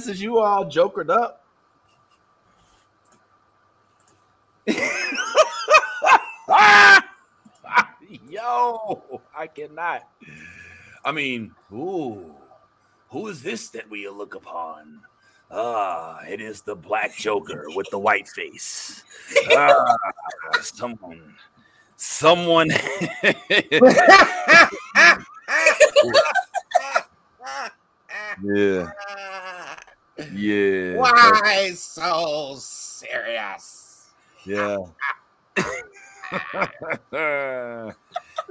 since you all jokered up. Yo, I cannot. I mean, ooh, who is this that we look upon? Ah, it is the black joker with the white face. Ah, someone, someone. yeah. Yeah. Why so serious? Yeah.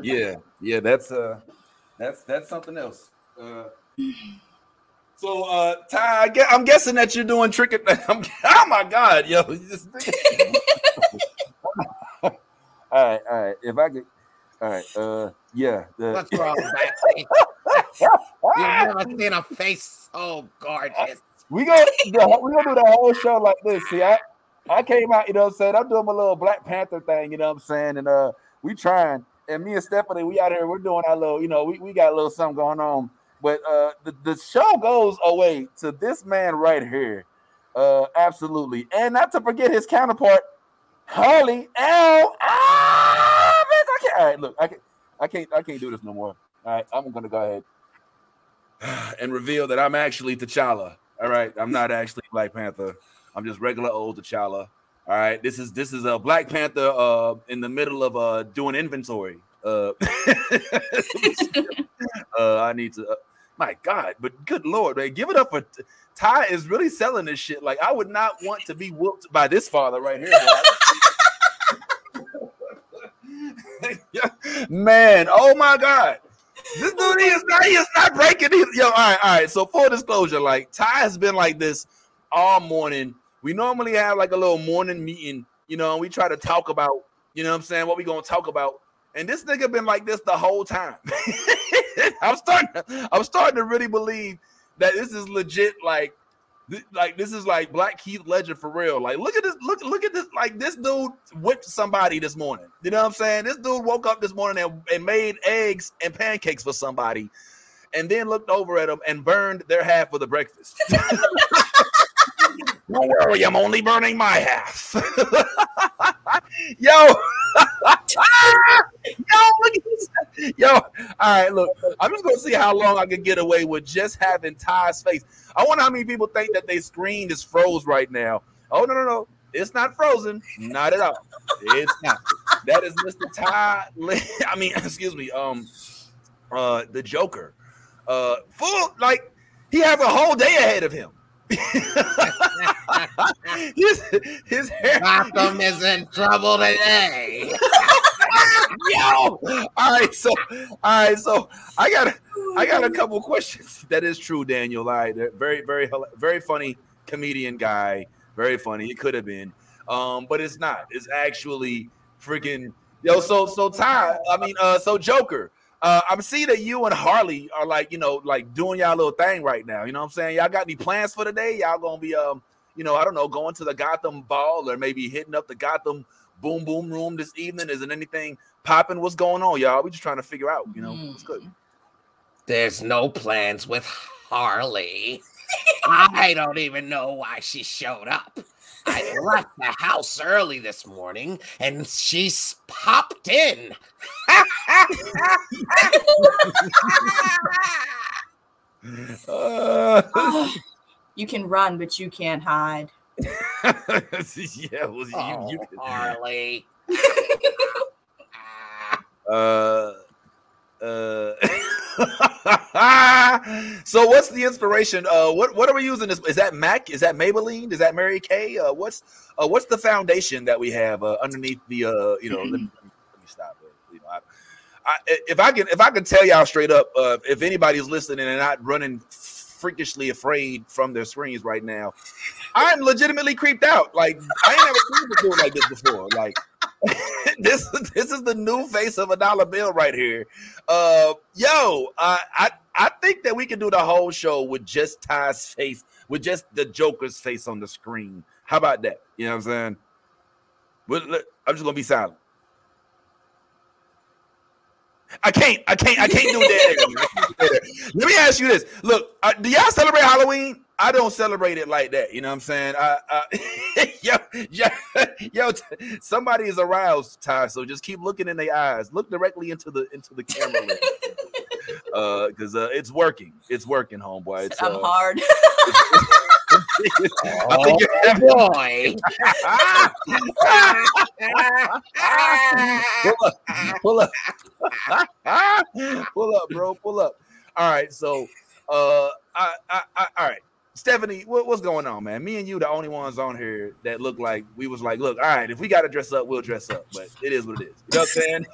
yeah, yeah, that's uh that's that's something else. Uh so uh Ty, I gue- I'm guessing that you're doing trick or I'm, oh my god, yo. nigga- all right, all right. If I could all right, uh yeah. the- What's wrong? You've never seen a face so gorgeous. We gonna we gonna do the whole show like this. See, I I came out, you know what I'm saying? I'm doing my little Black Panther thing, you know what I'm saying? And uh we trying, and me and Stephanie, we out here, we're doing our little, you know, we, we got a little something going on. But uh the, the show goes away to this man right here. Uh absolutely. And not to forget his counterpart, Harley L. Ah, I can't. All right, look, I can't, I can't, I can't do this no more. All right, I'm gonna go ahead and reveal that I'm actually T'Challa. All right, I'm not actually Black Panther. I'm just regular old T'Challa. All right, this is this is a Black Panther uh in the middle of uh doing inventory. Uh, uh I need to. Uh, my God, but good lord, man, give it up for Ty is really selling this shit. Like I would not want to be whooped by this father right here. man. man, oh my God. This dude he is not he is not breaking. Yo, all right, all right. So full disclosure, like Ty has been like this all morning. We normally have like a little morning meeting, you know, and we try to talk about, you know what I'm saying, what we gonna talk about. And this nigga been like this the whole time. I'm starting to, I'm starting to really believe that this is legit like like this is like Black Keith Legend for real. Like, look at this, look, look at this. Like, this dude whipped somebody this morning. You know what I'm saying? This dude woke up this morning and, and made eggs and pancakes for somebody, and then looked over at them and burned their half of the breakfast. Don't worry, I'm only burning my half. Yo, yo, look at this. Yo, all right, look, I'm just gonna see how long I can get away with just having Ty's face. I wonder how many people think that their screen is froze right now. Oh no, no, no, it's not frozen, not at all. It's not. That is Mr. Ty. I mean, excuse me, um, uh, the Joker. Uh, full like he has a whole day ahead of him. his, his hair. Gotham is in trouble today. Yo, all right, so all right, so I got I got a couple questions. That is true, Daniel. Right, very, very, very funny comedian guy. Very funny. It could have been, um, but it's not. It's actually freaking yo. So, so Ty. I mean, uh, so Joker. Uh, I'm seeing that you and Harley are like, you know, like doing y'all little thing right now. You know what I'm saying? Y'all got any plans for the day? Y'all gonna be, um, you know, I don't know, going to the Gotham ball or maybe hitting up the Gotham boom boom room this evening? Isn't anything popping? What's going on, y'all? We just trying to figure out, you know, what's good. There's no plans with Harley. I don't even know why she showed up. I left the house early this morning and she's popped in. Uh, you can run, but you can't hide. yeah, well, you, Oh, you, Harley. uh, uh. so what's the inspiration? Uh, what what are we using? This is that Mac? Is that Maybelline? Is that Mary Kay? Uh, what's uh, what's the foundation that we have uh, underneath the uh, you know? Let me, let me, stop. You know, I, I, if I can if I can tell y'all straight up, uh, if anybody's listening and not running freakishly afraid from their screens right now, I'm legitimately creeped out. Like I ain't never seen before like this before. Like this this is the new face of a dollar bill right here. Uh, yo, uh, I I think that we can do the whole show with just Ty's face, with just the Joker's face on the screen. How about that? You know what I'm saying? I'm just gonna be silent. I can't, I can't, I can't do that. Let me ask you this: Look, uh, do y'all celebrate Halloween? I don't celebrate it like that. You know what I'm saying? I, I yo, yo, yo, t- somebody is aroused, Ty. So just keep looking in their eyes. Look directly into the into the camera. lens. uh, because uh, it's working. It's working, homeboy. It's, I'm uh, hard. I think you're Oh boy. pull up, pull up, pull up, bro, pull up. All right, so uh, I, I, I all right, Stephanie, what, what's going on, man? Me and you, the only ones on here that look like we was like, look, all right, if we got to dress up, we'll dress up, but it is what it is. You know what I'm saying?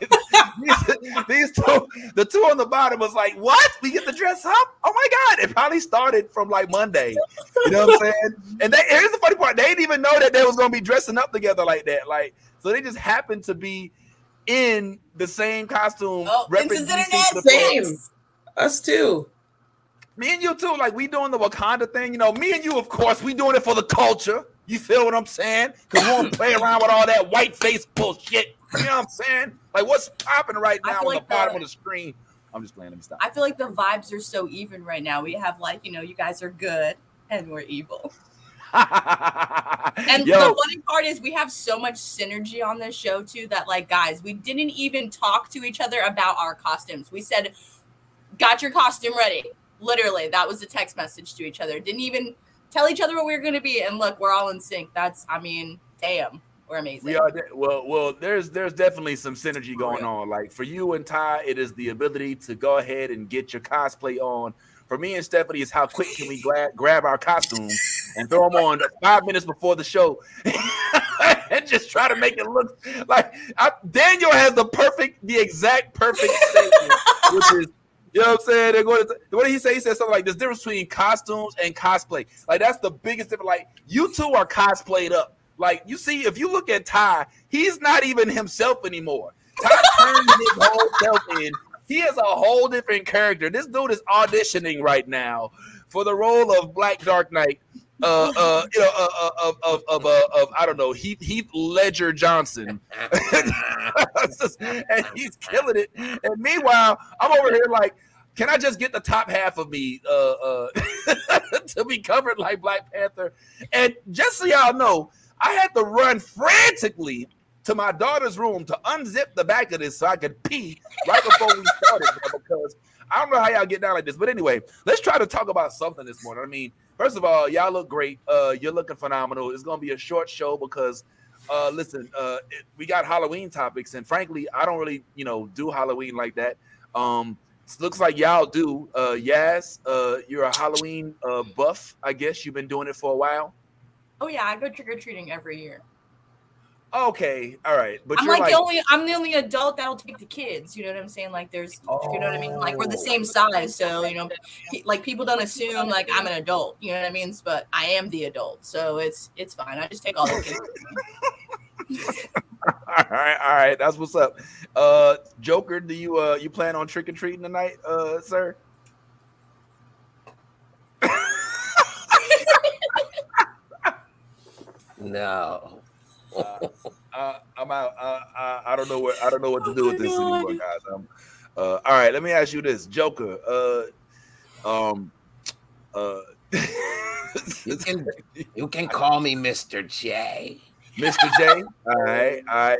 these, these two, the two on the bottom was like, what? We get to dress up? Oh my god! It probably started from like Monday. You know what I'm saying? And they, here's the funny part: they didn't even know that they was gonna be dressing up together like that. Like, so they just happened to be in the same costume. Oh, representing Princess the Internet. film. Same. Us too. Me and you too, like we doing the Wakanda thing. You know, me and you, of course, we doing it for the culture. You feel what I'm saying? Because we won't play around with all that white face bullshit. You know what I'm saying? Like what's popping right now on feel the like bottom the- of the screen? I'm just playing. Let me stop. I feel like the vibes are so even right now. We have like, you know, you guys are good and we're evil. And Yo, the funny part is we have so much synergy on this show too that like guys, we didn't even talk to each other about our costumes. We said, "Got your costume ready." Literally, that was a text message to each other. Didn't even tell each other what we were going to be. And look, we're all in sync. That's, I mean, damn, we're amazing. We are de- well. Well, there's there's definitely some synergy going on. Like for you and Ty, it is the ability to go ahead and get your cosplay on. For me and Stephanie, is how quick can we gra- grab our costumes and throw them on five minutes before the show, and just try to make it look like I, Daniel has the perfect, the exact perfect statement, which is. You know what I'm saying? They're going to, what did he say? He said something like this difference between costumes and cosplay. Like that's the biggest difference. Like you two are cosplayed up. Like you see, if you look at Ty, he's not even himself anymore. Ty turned his whole self in. He is a whole different character. This dude is auditioning right now for the role of Black Dark Knight. Uh, uh, you know, uh, uh, of of of, uh, of I don't know, Heath Heath Ledger Johnson, and he's killing it. And meanwhile, I'm over here like, can I just get the top half of me uh, uh, to be covered like Black Panther? And just so y'all know, I had to run frantically to my daughter's room to unzip the back of this so I could pee right before we started because I don't know how y'all get down like this. But anyway, let's try to talk about something this morning. I mean, first of all, y'all look great. Uh, you're looking phenomenal. It's gonna be a short show because uh, listen, uh, it, we got Halloween topics, and frankly, I don't really, you know, do Halloween like that. Um, looks like y'all do. Uh, Yaz, uh, you're a Halloween uh, buff, I guess. You've been doing it for a while. oh yeah, I go trick or treating every year. Okay, all right, but I'm you're like, like, the only I'm the only adult that'll take the kids. You know what I'm saying? Like there's you know what I mean? Like we're the Oh. same size, so you know, like people don't assume like I'm an adult. You know what I mean? But I am the adult, so it's it's fine. I just take all the kids. all right, all right, that's what's up. Uh, Joker, do you uh you plan on trick or treating tonight, uh, sir? No. Uh, I'm out. Uh, I, I don't know what I don't know what to do Oh with this God. anymore, guys. Um, uh, all right, let me ask you this, Joker. Uh, um, uh, You can you can call me Mr. J. Mr. J. All right, all right,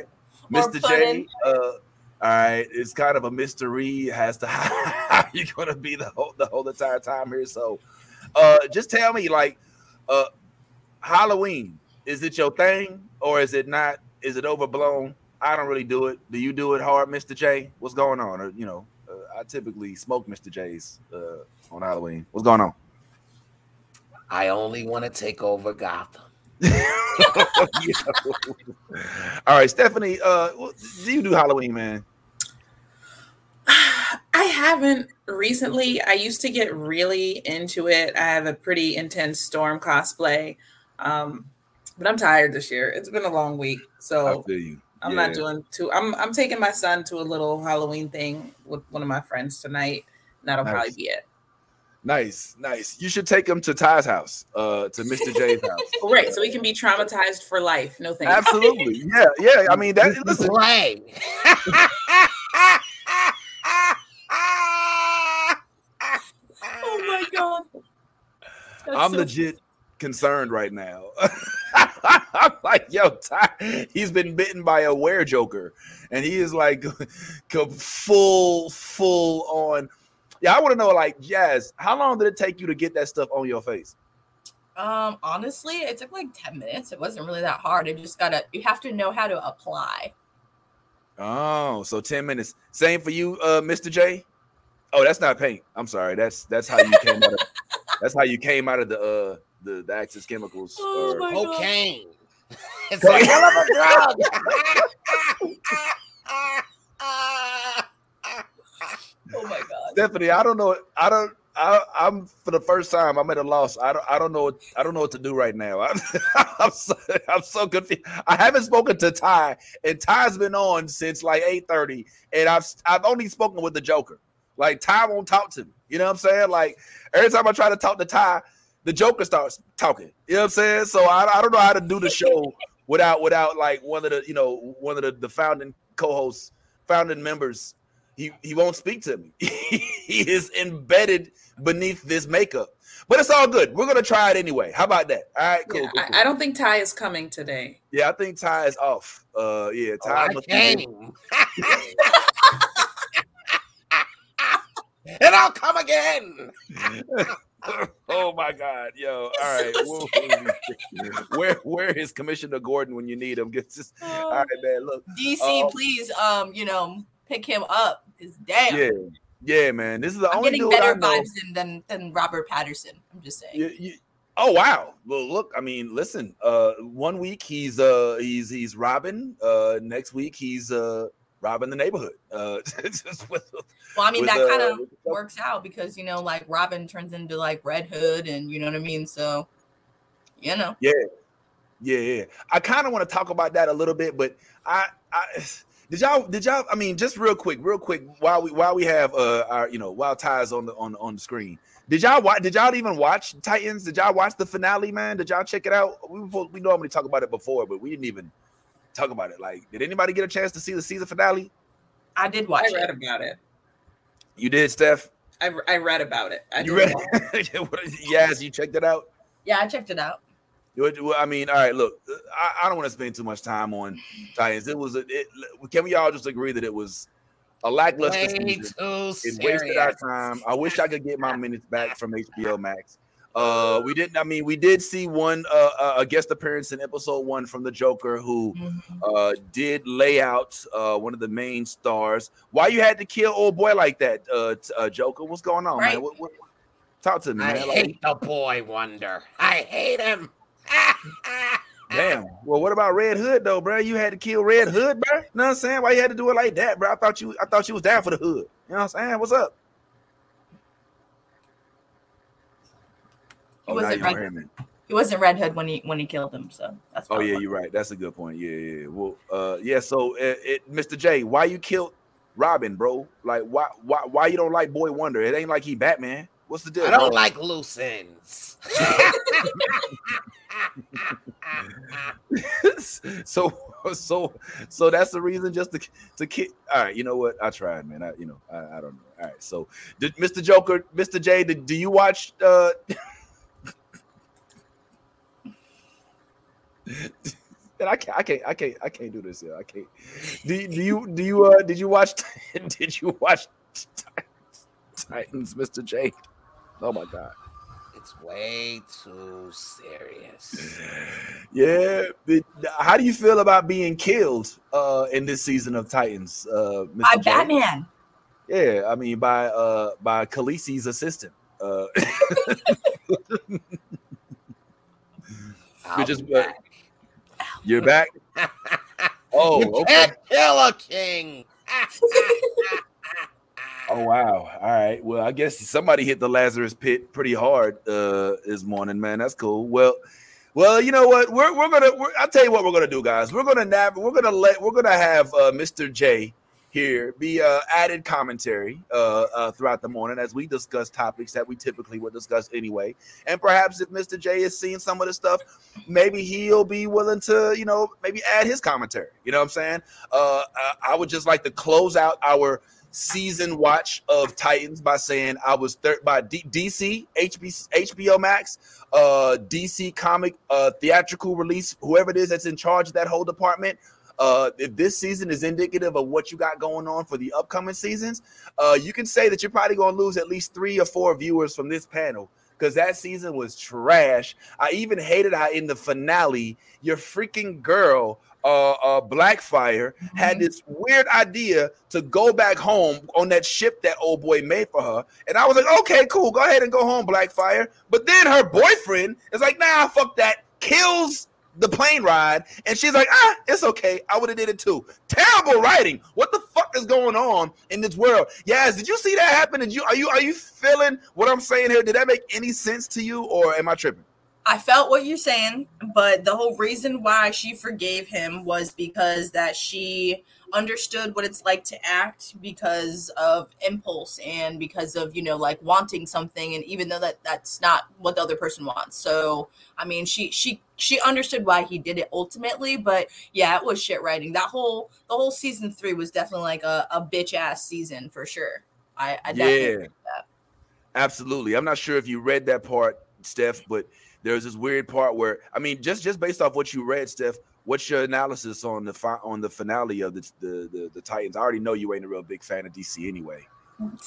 Mr. J. Uh, all right, it's kind of a mystery as to how you're gonna be the whole the whole entire time here. So, uh, just tell me, like, uh, Halloween is it your thing or is it not? Is it overblown? I don't really do it. Do you do it hard, Mr. J? What's going on? Or you know, uh, I typically smoke Mr. J's uh, on Halloween. What's going on? I only want to take over Gotham. All right, Stephanie. Uh, do you do Halloween, man? I haven't recently. I used to get really into it. I have a pretty intense storm cosplay. Um, but I'm tired this year. It's been a long week. So. I'm Yeah. not doing too I'm I'm taking my son to a little Halloween thing with one of my friends tonight. And that'll probably be it. Nice, nice. You should take him to Ty's house, uh, to Mr. J's house. Right. So we can be traumatized for life. No thank you. Absolutely. Yeah, yeah. I mean, that listen. Play. oh my god! I'm so legit concerned right now. I'm like, yo, Ty, he's been bitten by a were joker, and he is like full, full on. Yeah, I want to know, like, Jazz, how long did it take you to get that stuff on your face? Um, honestly, it took like 10 minutes. It wasn't really that hard. It just gotta you have to know how to apply. Oh, so 10 minutes. Same for you, uh, Mr. J. Oh, that's not paint. I'm sorry. That's that's how you came out of that's how you came out of the uh the, the Axis chemicals. Oh or- my God. Cocaine. It's a hell of a drug. Oh my god. Stephanie, I don't know. I don't. I, I'm for the first time. I'm at a loss. I don't. I don't know. What, I don't know what to do right now. I'm, I'm, so, I'm so confused. I haven't spoken to Ty, and Ty's been on since like 8:30, and I've I've only spoken with the Joker. Like Ty won't talk to me. You know what I'm saying? Like every time I try to talk to Ty, the Joker starts talking. You know what I'm saying? So I, I don't know how to do the show without without like one of the you know one of the, the founding co-hosts, founding members. He he won't speak to me. he is embedded beneath this makeup. But it's all good. We're gonna try it anyway. How about that? All right, cool. Yeah, cool, cool. I, I don't think Ty is coming today. yeah, I think Ty is off. Uh, yeah, Oh, Ty I must be- came. and I'll come again. oh my God, yo! All right, So Woo- where where is Commissioner Gordon when you need him? Get just all right, man. Look, DC, Um, please, um, you know, pick him up. Cause damn, yeah, yeah, man. This is the I'm only getting better vibes than, than than Robert Patterson. I'm just saying. You- you- oh wow. Well, look. I mean, listen. Uh, one week he's uh he's he's Robin. Uh, next week he's uh robbing the neighborhood. Uh, just with, Well, I mean, with, that uh, kind of works out because you know, like Robin turns into like Red Hood, and you know what I mean. So, you know, Yeah, yeah, yeah. I kind of want to talk about that a little bit, but I, I did y'all, did y'all? I mean, just real quick, real quick, while we while we have uh our you know while ties on the on on the screen, did y'all watch? Did y'all even watch Titans? Did y'all watch the finale, man? Did y'all check it out? We were- we normally talk about it before, but we didn't even talk about it. Like, did anybody get a chance to see the season finale? I did watch I read it. about it. You did, Steph. I, I read about it. I You read? watch yes, you checked it out. Yeah, I checked it out. I mean, all right. Look, I, I don't want to spend too much time on Titans. It was a. It, can we all just agree that it was a lackluster Way season? too It wasted our time. I wish I could get my minutes back from HBO Max. Uh, we didn't. I mean, we did see one uh, uh, a guest appearance in episode one from the Joker, who Mhm. uh, did lay out uh, one of the main stars. Why you had to kill old boy like that, uh, t- uh, Joker? What's going on, man? Right. What, what, talk to me, I man. Like, hate the boy wonder. I hate him. Damn. Well, what about Red Hood though, bro? You had to kill Red Hood, bro. You know what I'm saying? Why you had to do it like that, bro? I thought you I thought you was down for the hood. You know what I'm saying? What's up? He Oh, wasn't Red me. He wasn't Red Hood when he when he killed him. So that's. Oh yeah, you're right. That's a good point. Yeah, yeah. yeah. Well, uh, yeah. So, it, it, Mr. J, why you killed Robin, bro? Like, why, why, why you don't like Boy Wonder? It ain't like he Batman. What's the deal? I don't bro? like loose ends. so, so, so that's the reason just to to kill. All right, you know what? I tried, man. I, you know, I, I don't know. All right, so, did Mr. Joker, Mr. J, did, do you watch? uh And I can't, I can't, I can't, I can't do this. Yeah, I can't. Do you, do you, do you, uh, did you watch? Did you watch Titans, Mr. J? Oh my God. it's way too serious. Yeah. How do you feel about being killed uh in this season of Titans? Uh Mr. By? Batman. Yeah, I mean by uh by Khaleesi's assistant. Uh back. you're back. Oh, you okay. can't kill a king. Oh wow. All right. Well, I guess somebody hit the Lazarus pit pretty hard uh this morning, man. That's cool. Well, well, you know what? We're we're gonna we're, I'll tell you what we're gonna do, guys. We're gonna nab we're gonna let we're gonna have uh Mr. J here be uh added commentary uh, uh throughout the morning as we discuss topics that we typically would discuss anyway. And perhaps if Mr. J is seeing some of the stuff, maybe he'll be willing to, you know, maybe add his commentary. You know what I'm saying? Uh I would just like to close out our season watch of Titans by saying I was third by D- DC, HB, HBO Max, uh, DC comic, uh, theatrical release, whoever it is that's in charge of that whole department. Uh, if this season is indicative of what you got going on for the upcoming seasons, uh, you can say that you're probably going to lose at least three or four viewers from this panel because that season was trash. I even hated how in the finale, your freaking girl uh, uh, Blackfire mm-hmm. had this weird idea to go back home on that ship that old boy made for her. And I was like, okay, cool, go ahead and go home, Blackfire. But then her boyfriend is like, nah, fuck that. Kills the plane ride, and she's like, ah, it's okay. I would have did it too. Terrible writing. What the fuck is going on in this world? Yes, did you see that happen? Did you are you are you feeling what I'm saying here? Did that make any sense to you, or am I tripping? I felt what you're saying, but the whole reason why she forgave him was because that she understood what it's like to act because of impulse and because of you know like wanting something and even though that that's not what the other person wants. So i mean she she she understood why he did it ultimately but yeah it was shit writing. That whole the whole season three was definitely like a, a bitch ass season for sure. I, I yeah. absolutely. I'm not sure if you read that part steph but there's this weird part where I mean, just just based off what you read, Steph, what's your analysis on the fi- on the finale of the, the, the the Titans? I already know you ain't a real big fan of DC anyway.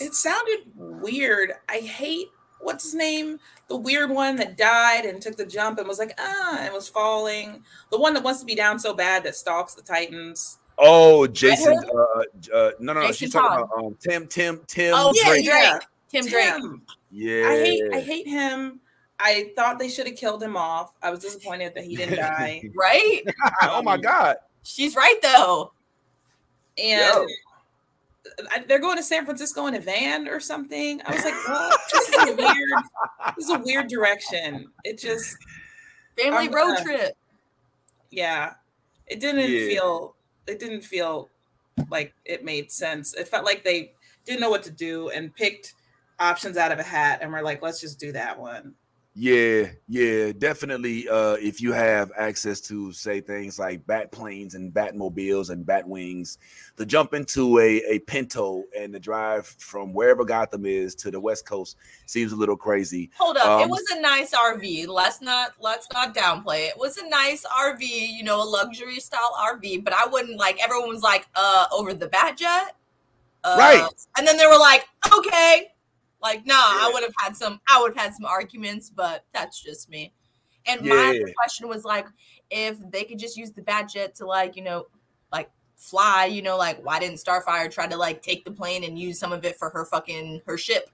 It sounded weird. I hate what's his name, the weird one that died and took the jump and was like ah and was falling. The one that wants to be down so bad that stalks the Titans. Oh, Jason. Uh, uh, no, no, no. She's talking about um, Tim, Tim, Tim. Oh, yeah, Drake. Drake. Tim Drake. Yeah. I hate, I hate him. I thought they should have killed him off. I was disappointed that he didn't die. right? oh my god. She's right though. And I, they're going to San Francisco in a van or something. I was like, what? this is a weird. This is a weird direction. It just family I'm, road uh, trip. Yeah, it didn't yeah. feel. It didn't feel like it made sense. It felt like they didn't know what to do and picked options out of a hat and we're like, let's just do that one. Yeah, yeah, definitely. Uh, if you have access to say things like bat planes and batmobiles and bat wings, to jump into a, a Pinto and the drive from wherever Gotham is to the West Coast seems a little crazy. Hold up, um, it was a nice RV. Let's not let's not downplay it. It was a nice RV, you know, a luxury style RV. But I wouldn't like everyone was like, uh, over the bat jet, uh, right? And then they were like, okay, like, nah, yeah. I would have had some, I would have had some arguments, but that's just me. And yeah. my question was like, if they could just use the bat jet to like, you know, like fly, you know, like why didn't Starfire try to like take the plane and use some of it for her fucking her ship?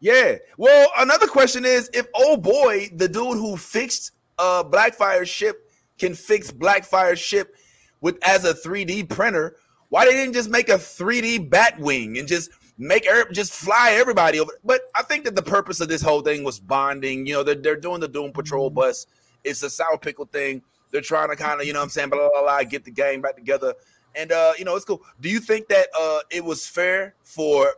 Yeah. Well, another question is if oh boy, the dude who fixed uh Blackfire's ship can fix Blackfire's ship with as a 3D printer, why they didn't just make a 3D bat wing and just make er, just fly everybody over. But I think that the purpose of this whole thing was bonding. You know, they're, they're doing the Doom Patrol mm-hmm. bus. It's a sour pickle thing. They're trying to kind of, you know I'm saying, blah, blah, blah, get the gang back together. And, uh, you know, it's cool. Do you think that uh, it was fair for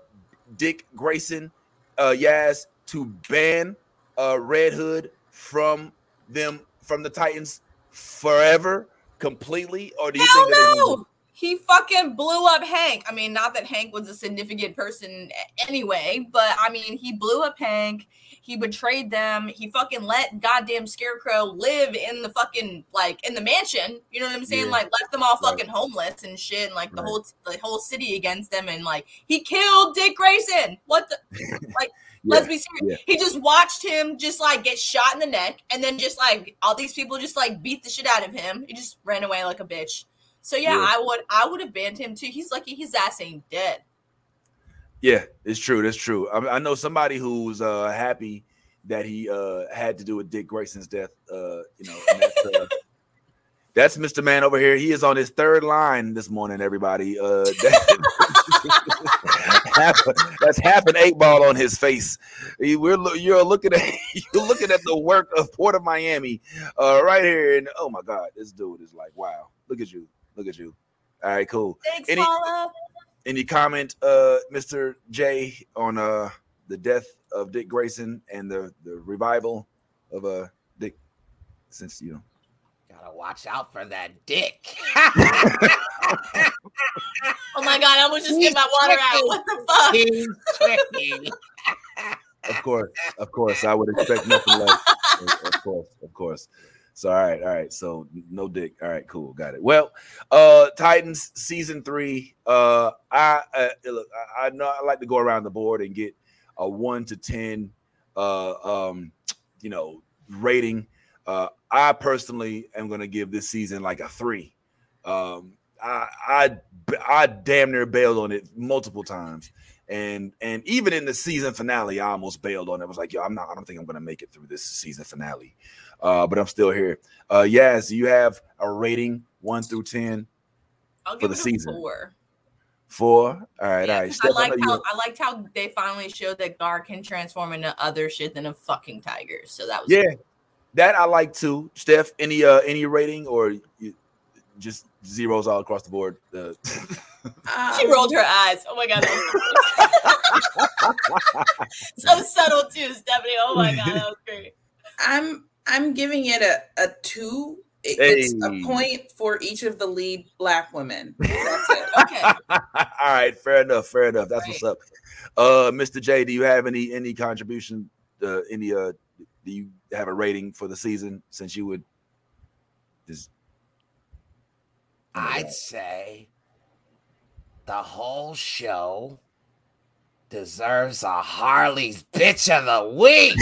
Dick Grayson, uh, Yaz, to ban uh, Red Hood from them, from the Titans forever, completely? Or do you Hell think that no! He fucking blew up Hank. I mean, not that Hank was a significant person anyway, but I mean, he blew up Hank. He betrayed them. He fucking let goddamn Scarecrow live in the fucking like in the mansion. You know what I'm saying? Yeah. Like left them all fucking right. homeless and shit, and like right. the whole the whole city against them, and like he killed Dick Grayson. What the like? Yeah, let's be serious. Yeah. He just watched him just like get shot in the neck, and then just like all these people just like beat the shit out of him. He just ran away like a bitch. So yeah, yeah, I would I would have banned him too. He's lucky his ass ain't dead. Yeah, it's true. That's true. I, I know somebody who's uh, happy that he uh, had to do with Dick Grayson's death. Uh, you know, that's, uh, that's, Mr. Man over here. He is on his third line this morning. Everybody, uh, half, that's half an eight ball on his face. We're you're looking at you're looking at the work of Port of Miami, uh, right here, and oh my God, this dude is like, wow, look at you. Look at you. All right, cool. Thanks, any, Paula. Any comment, uh, Mr. J, on uh the death of Dick Grayson and the the revival of uh Dick? Since you know. Gotta watch out for that dick. Oh my god, I almost just get my water out. What the fuck? He's. Of course, of course, I would expect nothing less. Of course, of course. So all right, all right. So no dick. All right, cool, got it. Well, uh Titans season three. Uh I uh, look, I, I know I like to go around the board and get a one to ten uh um you know rating. Uh I personally am gonna give this season like a three. Um I I I damn near bailed on it multiple times. And and even in the season finale, I almost bailed on it. I was like, yo, I'm not, I don't think I'm gonna make it through this season finale. Uh, but I'm still here. Uh Yaz, do you have a rating one through ten? I'll For the season. four. Four. All right, Yeah, all right. 'cause Steph, I I know liked how I liked how they finally showed that Gar can transform into other shit than a fucking tiger. So that was yeah, that I like too. Steph, any uh any rating or you, just zeros all across the board? Uh, She Um, rolled her eyes. Oh my god, so subtle too, Stephanie. Oh my god, that was great. I'm I'm giving it a, a two. It gets Hey. a point for each of the lead black women. That's it. Okay, all right, fair enough, fair enough. That's what's up. Uh, Mr. J, do you have any any contribution? Uh, any uh, do you have a rating for the season since you would just? I'd say the whole show deserves a Harley's bitch of the week.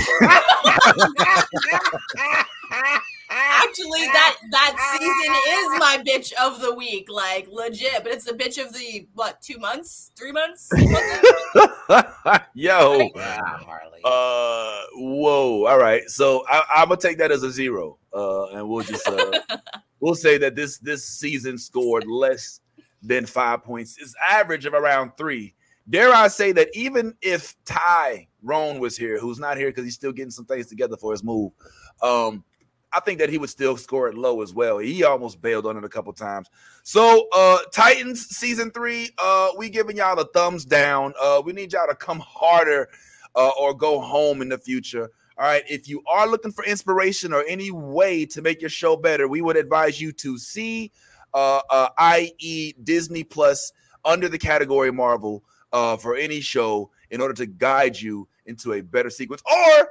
actually, that that season is my bitch of the week, like legit. But it's the bitch of the what? Two months? Three months? Yo, yeah, Harley. uh, whoa. All right, so I, I'm gonna take that as a zero, uh, and we'll just uh, we'll say that this this season scored less than five points. It's average of around three. Dare I say that even if Ty Roan was here, who's not here because he's still getting some things together for his move, um, I think that he would still score it low as well. He almost bailed on it a couple times. So, uh, Titans season three, uh, we giving y'all a thumbs down. Uh, we need y'all to come harder uh, or go home in the future. All right. If you are looking for inspiration or any way to make your show better, we would advise you to see, uh, uh, i.e., Disney Plus under the category Marvel uh, for any show in order to guide you into a better sequence. Or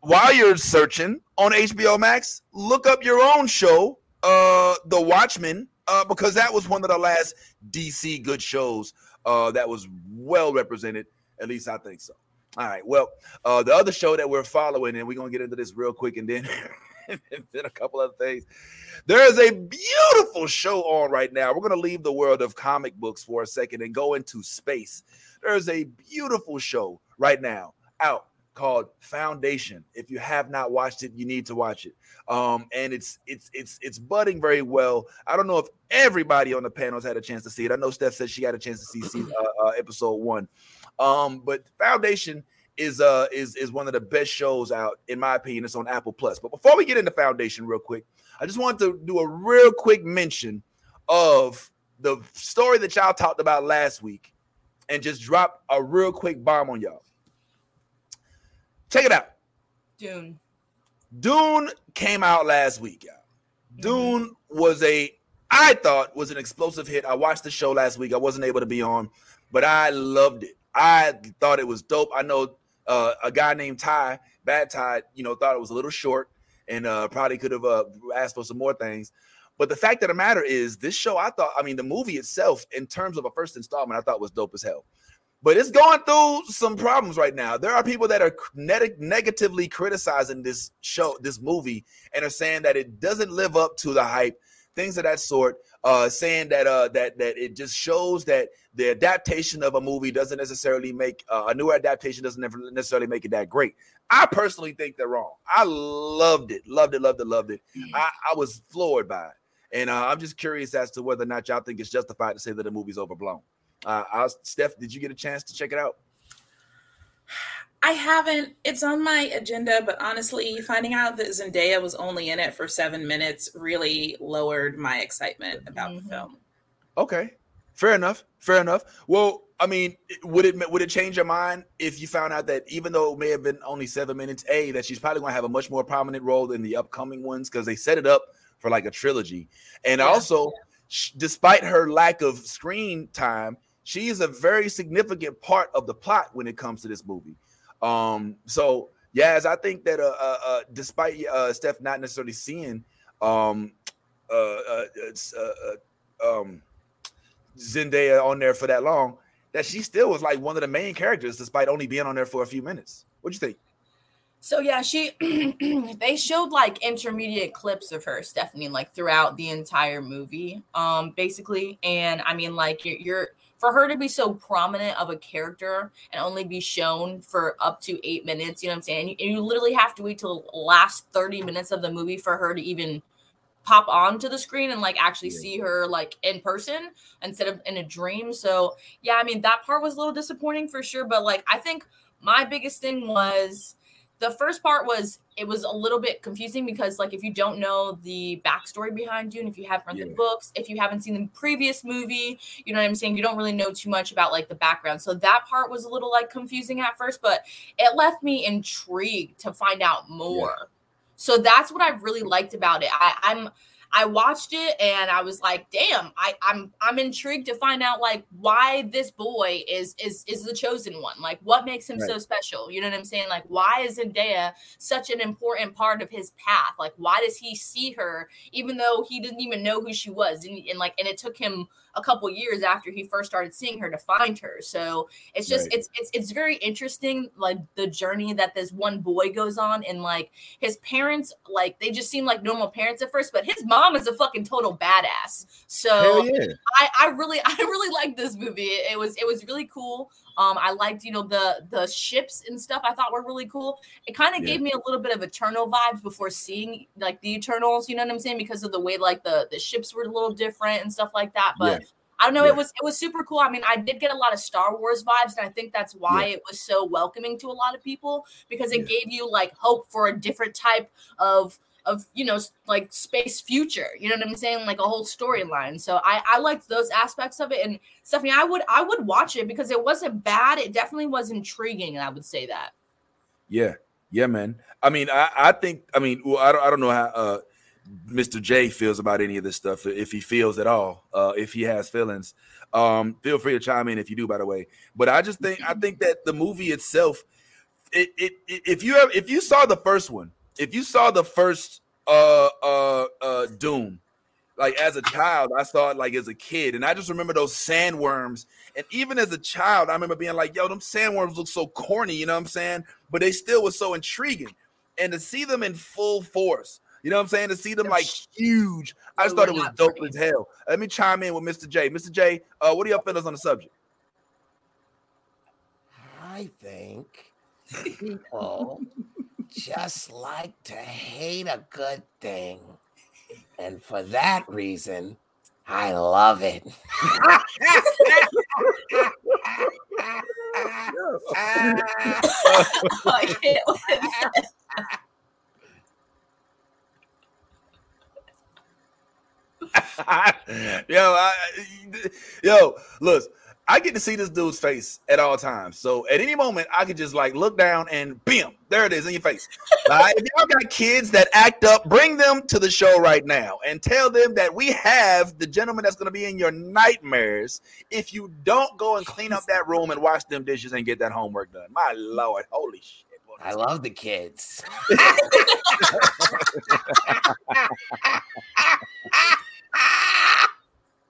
while you're searching on HBO Max, look up your own show, uh, The Watchmen, uh, because that was one of the last DC good shows uh, that was well represented. At least I think so. All right. Well, uh, the other show that we're following, and we're gonna get into this real quick, and then then a couple other things. There is a beautiful show on right now. We're gonna leave the world of comic books for a second and go into space. There's a beautiful show right now out called Foundation. If you have not watched it, you need to watch it. Um, and it's it's it's it's budding very well. I don't know if everybody on the panels had a chance to see it. I know Steph said she had a chance to see, see uh, uh, episode one. Um, but Foundation is uh is is one of the best shows out in my opinion. It's on Apple Plus. But before we get into Foundation, real quick, I just wanted to do a real quick mention of the story that y'all talked about last week, and just drop a real quick bomb on y'all. Check it out. Dune. Dune came out last week, y'all. Dune was a, I thought was an explosive hit. I watched the show last week. I wasn't able to be on, but I loved it. I thought it was dope. I know uh, a guy named Ty, Bad Ty, you know, thought it was a little short and uh, probably could have uh, asked for some more things. But the fact of the matter is, this show, I thought, I mean, the movie itself, in terms of a first installment, I thought was dope as hell. But it's going through some problems right now. There are people that are neg- negatively criticizing this show, this movie, and are saying that it doesn't live up to the hype, things of that sort. Uh, saying that uh, that that it just shows that the adaptation of a movie doesn't necessarily make uh, a newer adaptation doesn't necessarily make it that great. I personally think they're wrong. I loved it, loved it, loved it, loved it. I, I was floored by it, and uh, I'm just curious as to whether or not y'all think it's justified to say that the movie's overblown. Uh, I, Steph, did you get a chance to check it out? I haven't. It's on my agenda, but honestly, finding out that Zendaya was only in it for seven minutes really lowered my excitement about Mhm. the film. Okay, fair enough, fair enough. Well, I mean, would it would it change your mind if you found out that even though it may have been only seven minutes, a that she's probably going to have a much more prominent role in the upcoming ones because they set it up for like a trilogy, and yeah. also, despite her lack of screen time, she is a very significant part of the plot when it comes to this movie. Um, so yes, I think that uh, uh, uh despite uh, Steph not necessarily seeing um, uh, uh, uh, uh, um, Zendaya on there for that long, that she still was like one of the main characters, despite only being on there for a few minutes. What do you think? So yeah, she they showed like intermediate clips of her, Stephanie, like throughout the entire movie, um, basically. And I mean, like you're, you're for her to be so prominent of a character and only be shown for up to eight minutes, you know what I'm saying? And you, and you literally have to wait till the last 30 minutes of the movie for her to even pop onto the screen and like actually yeah. see her like in person instead of in a dream. So yeah, I mean that part was a little disappointing for sure. But like I think my biggest thing was the first part was it was a little bit confusing because like if you don't know the backstory behind Dune, if you haven't read yeah. the books, if you haven't seen the previous movie, you know what I'm saying, you don't really know too much about like the background. So that part was a little like confusing at first, but it left me intrigued to find out more. Yeah. So that's what I really liked about it. I, I'm I watched it and I was like, damn, I, I'm I'm intrigued to find out like why this boy is is is the chosen one. Like what makes him right. so special? You know what I'm saying? Like why is Zendaya such an important part of his path? Like why does he see her even though he didn't even know who she was? And, and like and it took him a couple years after he first started seeing her to find her. So it's just right. it's it's it's very interesting, like the journey that this one boy goes on, and like his parents, like they just seem like normal parents at first, but his mom is a fucking total badass. So yeah. I I really I really like this movie. It, it was it was really cool. Um, I liked, you know, the the ships and stuff. I thought were really cool. It kind of yeah. gave me a little bit of Eternal vibes before seeing like the Eternals. You know what I'm saying? Because of the way like the the ships were a little different and stuff like that. But yeah. I don't know. Yeah. It was it was super cool. I mean, I did get a lot of Star Wars vibes, and I think that's why it was so welcoming to a lot of people because it gave you like hope for a different type of of you know like space future you know what i'm saying? Like a whole storyline. So i i liked those aspects of it. And stephanie i would i would watch it because it wasn't bad. It definitely was intriguing and i would say that. Yeah. Yeah man. I mean i i think i mean well, I, don't, I don't know how uh mr j feels about any of this stuff if he feels at all uh if he has feelings. Um feel free to chime in if you do by the way. But i just think i think that the movie itself it, it, it if you have if you saw the first one if you saw the first uh uh uh Dune, like as a child, I saw it like as a kid, and I just remember those sandworms. And even as a child, I remember being like, "Yo, them sandworms look so corny," you know what I'm saying? But they still were so intriguing, and to see them in full force, you know what I'm saying? To see them like huge, I just thought it was dope as hell. Let me chime in with Mr. J. Mr. J, uh, what are your feelings on the subject? I think people just like to hate a good thing. And for that reason, I love it. yo, I, yo, look, I get to see this dude's face at all times. So at any moment, I could just like look down and bam, there it is in your face. Uh, if y'all got kids that act up, bring them to the show right now and tell them that we have the gentleman that's going to be in your nightmares if you don't go and clean up that room and wash them dishes and get that homework done. My lord, holy shit. I love the kids.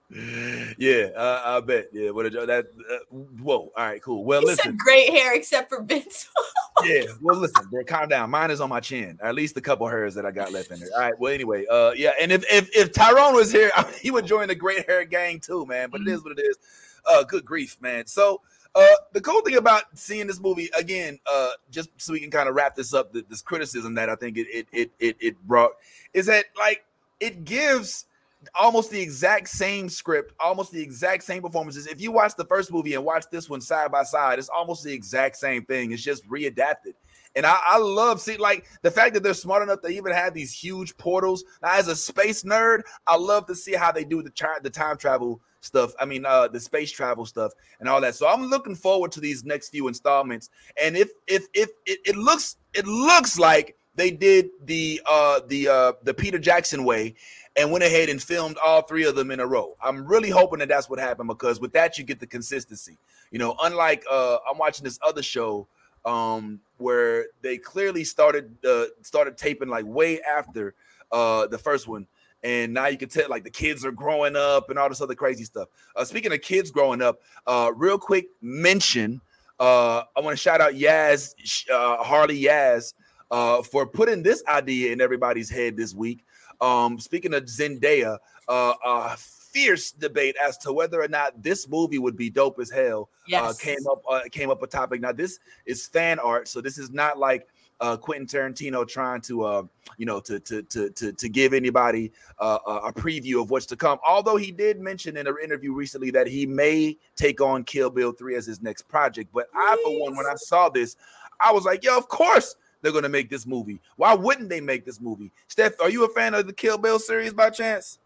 yeah, uh, I bet. Yeah, what a joke. that. Uh, whoa. All right, cool. Well, he listen. great hair except for Vince. yeah. Well, listen. Bro, calm down. Mine is on my chin. At least a couple hairs that I got left in there. All right. Well, anyway. Uh, yeah. And if if if Tyrone was here, I mean, he would join the great hair gang too, man. But mm-hmm. it is what it is. Uh, good grief, man. So. Uh, the cool thing about seeing this movie again, uh, just so we can kind of wrap this up, this criticism that I think it it it it, it brought is that like it gives almost the exact same script, almost the exact same performances. If you watch the first movie and watch this one side by side, it's almost the exact same thing. It's just readapted. And I, I love see like the fact that they're smart enough to even have these huge portals. Now, as a space nerd, I love to see how they do the, the time travel stuff. I mean, uh, the space travel stuff and all that. So I'm looking forward to these next few installments. And if if if it, it looks it looks like they did the uh the uh the Peter Jackson way and went ahead and filmed all three of them in a row. I'm really hoping that that's what happened because with that you get the consistency. You know, unlike uh I'm watching this other show um where they clearly started uh started taping like way after uh the first one and now you can tell like the kids are growing up and all this other crazy stuff. Uh speaking of kids growing up, uh real quick mention uh I want to shout out Yaz uh Harley Yaz uh for putting this idea in everybody's head this week. Um, speaking of Zendaya, uh, a fierce debate as to whether or not this movie would be dope as hell. Yes. Uh, came up uh, came up a topic. Now this is fan art, so this is not like uh, Quentin Tarantino trying to, uh, you know, to to to to, to give anybody uh, a preview of what's to come. Although he did mention in an interview recently that he may take on Kill Bill three as his next project. But I, for one, when I saw this, I was like, yo, of course they're going to make this movie. Why wouldn't they make this movie? Steph, are you a fan of the Kill Bill series by chance?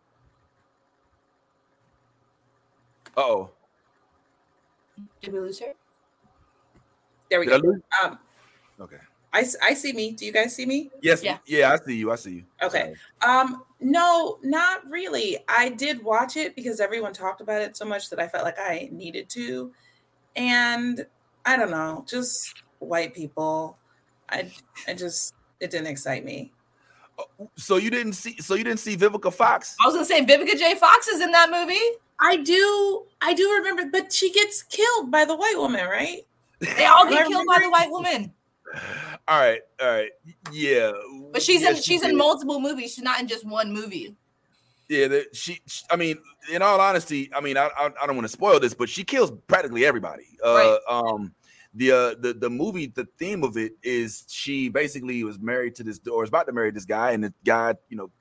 oh. Did we lose her? There we Did go. I Um, Okay. I, s- I see me. Do you guys see me? Yes. Yeah. Yeah. I see you. I see you. Okay. Um, no, not really. I did watch it because everyone talked about it so much that I felt like I needed to. And I don't know, just white people. I I just it didn't excite me. So you didn't see. So you didn't see Vivica Fox. I was gonna say Vivica J. Fox is in that movie. I do I do remember, but she gets killed by the white woman, right? They all get killed by the white woman. All right. All right. Yeah. But she's Yeah, in she she's in multiple movies. She's not in just one movie. Yeah, the, she, she- I mean, in all honesty, I mean, I, I, I don't want to spoil this, but she kills practically everybody. Uh, Right. Um, the uh, the the movie, the theme of it is she basically was married to this, or is about to marry this guy, and the guy, you know,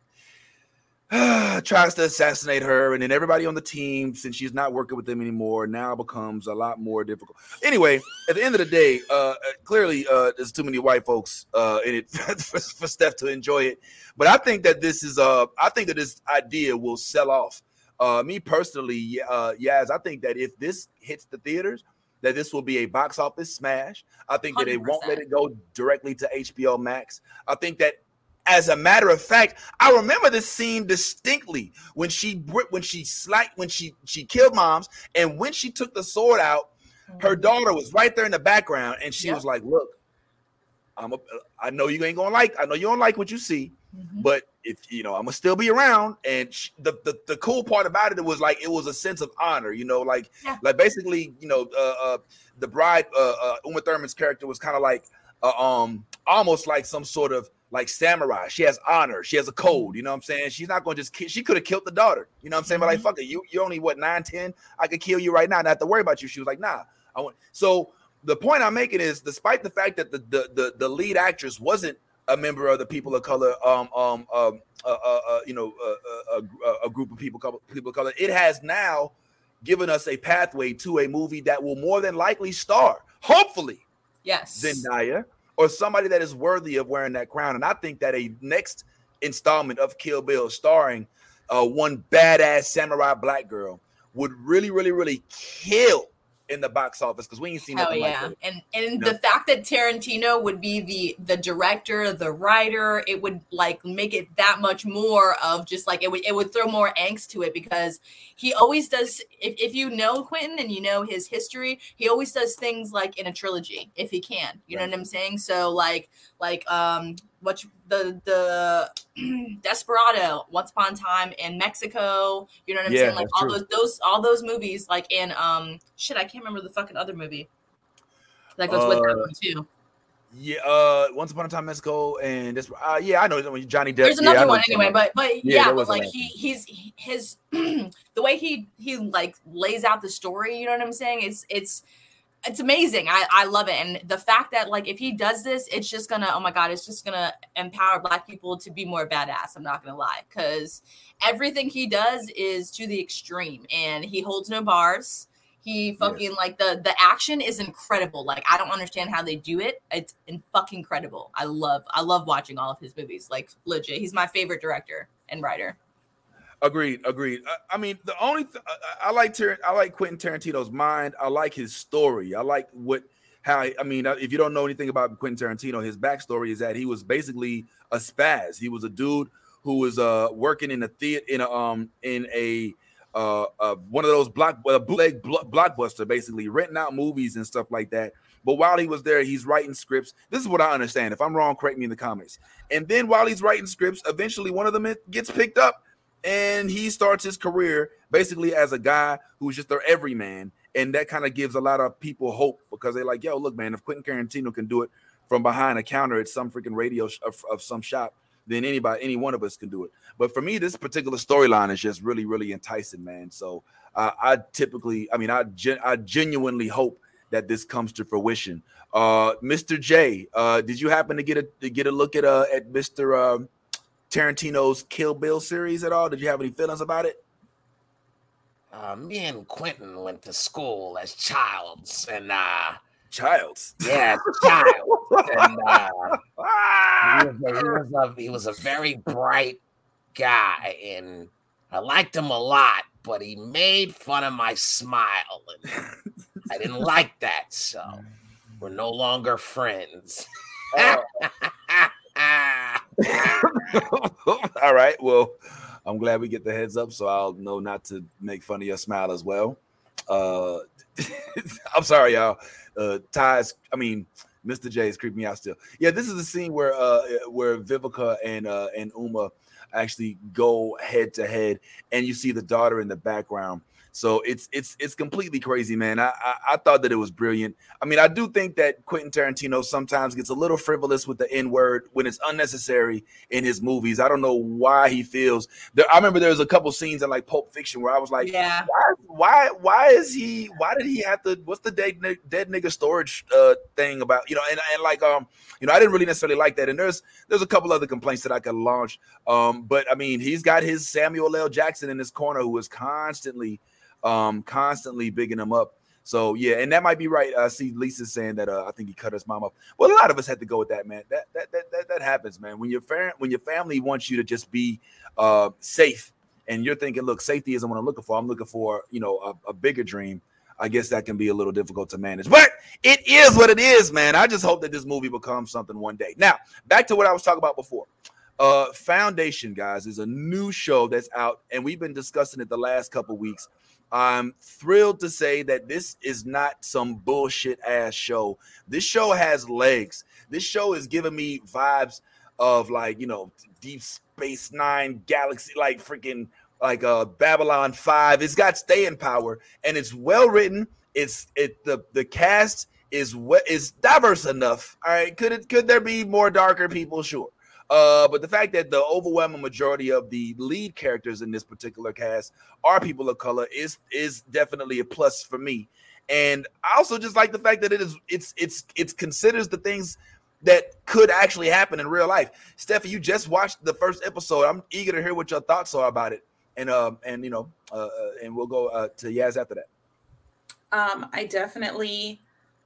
tries to assassinate her, and then everybody on the team, since she's not working with them anymore, now becomes a lot more difficult. Anyway, at the end of the day, uh, uh, clearly, uh, there's too many white folks uh, in it for, for Steph to enjoy it. But I think that this is uh I think that this idea will sell off. Uh me personally, uh Yaz, I think that if this hits the theaters, that this will be a box office smash. I think that they won't let it go directly to HBO Max. I think that as a matter of fact, I remember this scene distinctly when she when she slight when she she killed moms and when she took the sword out, her mm-hmm. daughter was right there in the background and she Yep. was like, "Look, I'm a, I know you ain't gonna like I know you don't like what you see, Mhm. but if you know, I'm gonna still be around. And sh- the, the the cool part about it was like it was a sense of honor, you know, like Yeah. like basically, you know, uh, uh the bride, uh, uh Uma Thurman's character was kind of like, uh, um, almost like some sort of like samurai. She has honor. She has a code. You know what I'm saying? She's not gonna just kill. She could have killed the daughter. You know what I'm saying? But like, Mhm. fuck it. You you're only what nine, ten. I could kill you right now. Not to worry about you. She was like, nah. I want so. The point I'm making is, despite the fact that the the the, the lead actress wasn't a member of the people of color, um, um, um, uh, uh, uh you know, uh, uh, uh, a group of people, couple- people of color, it has now given us a pathway to a movie that will more than likely star, hopefully, Yes. Zendaya or somebody that is worthy of wearing that crown. And I think that a next installment of Kill Bill starring uh, one badass samurai black girl would really, really, really kill in the box office because we ain't seen nothing like yeah. that. and and Yeah. the fact that Tarantino would be the the director, the writer, it would like make it that much more of just like it would it would throw more angst to it because he always does if, if you know Quentin and you know his history, he always does things like in a trilogy if he can. You know what I'm saying? So like like um what the the Desperado, Once Upon a Time in Mexico, you know what I'm Yeah, saying? Like all true. those those all those movies like in um shit, I can't remember the fucking other movie. That goes with that Uh, one too. Yeah, uh, Once Upon a Time in Mexico, and this, uh, yeah, I know Johnny Depp. There's another know one anyway, but but Yeah, yeah, but like he he's his the way he he like lays out the story, you know what I'm saying? It's it's it's amazing. I I love it, and the fact that like if he does this, it's just gonna oh my god, it's just gonna empower Black people to be more badass. I'm not gonna lie, because everything he does is to the extreme, and he holds no bars. He fucking like the the action is incredible. Like I don't understand how they do it. It's in fucking incredible. I love I love watching all of his movies. Like legit, he's my favorite director and writer. Agreed, agreed. I, I mean, the only th- I, I like Tar- I like Quentin Tarantino's mind. I like his story. I like what how I mean. Uh, if you don't know anything about Quentin Tarantino, his backstory is that he was basically a spaz. He was a dude who was uh working in a theater in a um in a uh, uh one of those block uh, bootleg blockbuster, basically renting out movies and stuff like that. But while he was there, he's writing scripts. This is what I understand. If I'm wrong, correct me in the comments. And then while he's writing scripts, eventually one of them gets picked up and he starts his career basically as a guy who's just their everyman. And that kind of gives a lot of people hope because they're like, yo, look, man, if Quentin Tarantino can do it from behind a counter at some freaking radio sh- of, of some shop, then anybody, any one of us can do it. But for me, this particular storyline is just really, really enticing, man. So uh, I typically, I mean, I gen- I genuinely hope that this comes to fruition. Uh, Mr. J, uh, did you happen to get a to get a look at uh at Mr. Uh, Tarantino's Kill Bill series at all? Did you have any feelings about it? Uh, me and Quentin went to school as childs, and uh, childs. Yeah, child. and uh, he, was a, he, was a, he was a very bright guy, and I liked him a lot. But he made fun of my smile, and I didn't like that. So we're no longer friends. Uh, All right. Well, I'm glad we get the heads up, so I'll know not to make fun of your smile as well. Uh, I'm sorry, y'all. Uh, Ty's, I mean, Mr. J is creeping me out still. Yeah, this is the scene where uh where Vivica and uh and Uma actually go head to head, and you see the daughter in the background. So it's it's it's completely crazy, man. I, I, I thought that it was brilliant. I mean, I do think that Quentin Tarantino sometimes gets a little frivolous with the N word when it's unnecessary in his movies. I don't know why he feels. There, I remember there was a couple scenes in like Pulp Fiction where I was like, yeah, why why why is he? Why did he have to? What's the dead dead nigga storage uh, thing about? You know, and and like um, you know, I didn't really necessarily like that. And there's there's a couple other complaints that I could launch. Um, but I mean, he's got his Samuel L. Jackson in his corner who is constantly um, constantly bigging him up. So yeah, and that might be right. I see Lisa saying that uh, I think he cut his mom up. Well, a lot of us had to go with that, man. That that that that, that happens, man. When your parent, when your family wants you to just be uh, safe, and you're thinking, look, safety isn't what I'm looking for. I'm looking for you know a, a bigger dream. I guess that can be a little difficult to manage, but it is what it is, man. I just hope that this movie becomes something one day. Now, back to what I was talking about before. Uh, Foundation, guys, is a new show that's out, and we've been discussing it the last couple weeks. I'm thrilled to say that this is not some bullshit ass show. This show has legs. This show is giving me vibes of like, you know, Deep Space Nine, Galaxy, like freaking like uh Babylon 5. It's got staying power and it's well written. It's it the the cast is what is diverse enough. All right. Could it could there be more darker people? Sure. Uh, but the fact that the overwhelming majority of the lead characters in this particular cast are people of color is is definitely a plus for me. And I also just like the fact that it is it's it's it's considers the things that could actually happen in real life. Steffi, you just watched the first episode. I'm eager to hear what your thoughts are about it. And um and you know uh, uh and we'll go uh, to Yaz after that. Um, I definitely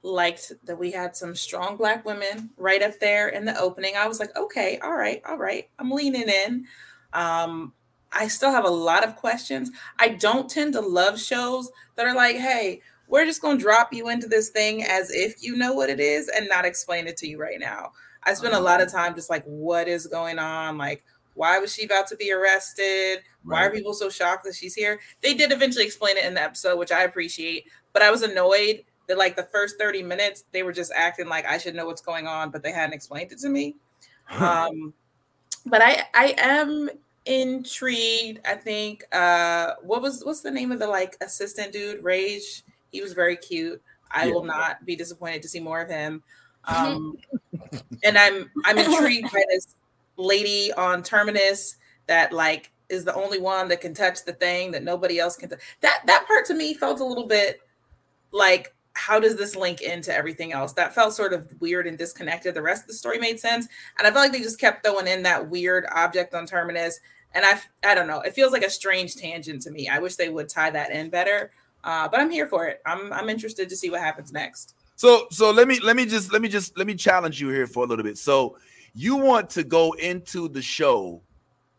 liked that we had some strong black women right up there in the opening. I was like, okay, all right, all right. I'm leaning in. Um, I still have a lot of questions. I don't tend to love shows that are like, hey, we're just going to drop you into this thing as if you know what it is and not explain it to you right now. I spend a lot of uh-huh. time just like, what is going on? Like, why was she about to be arrested? Why are people so shocked that she's here? They did eventually explain it in the episode, which I appreciate, but I was annoyed that like the first 30 minutes they were just acting like I should know what's going on, but they hadn't explained it to me. um, but I I am intrigued. I think uh what was what's the name of the like assistant dude? Rage. He was very cute. I yeah. will not be disappointed to see more of him. Um and I'm I'm intrigued by this lady on Terminus that like is the only one that can touch the thing that nobody else can. T- that that part to me felt a little bit like how does this link into everything else? That felt sort of weird and disconnected. The rest of the story made sense, and I felt like they just kept throwing in that weird object on Terminus. And I, I don't know. It feels like a strange tangent to me. I wish they would tie that in better. Uh, but I'm here for it. I'm, I'm interested to see what happens next. So, so let me, let me just, let me just, let me challenge you here for a little bit. So, you want to go into the show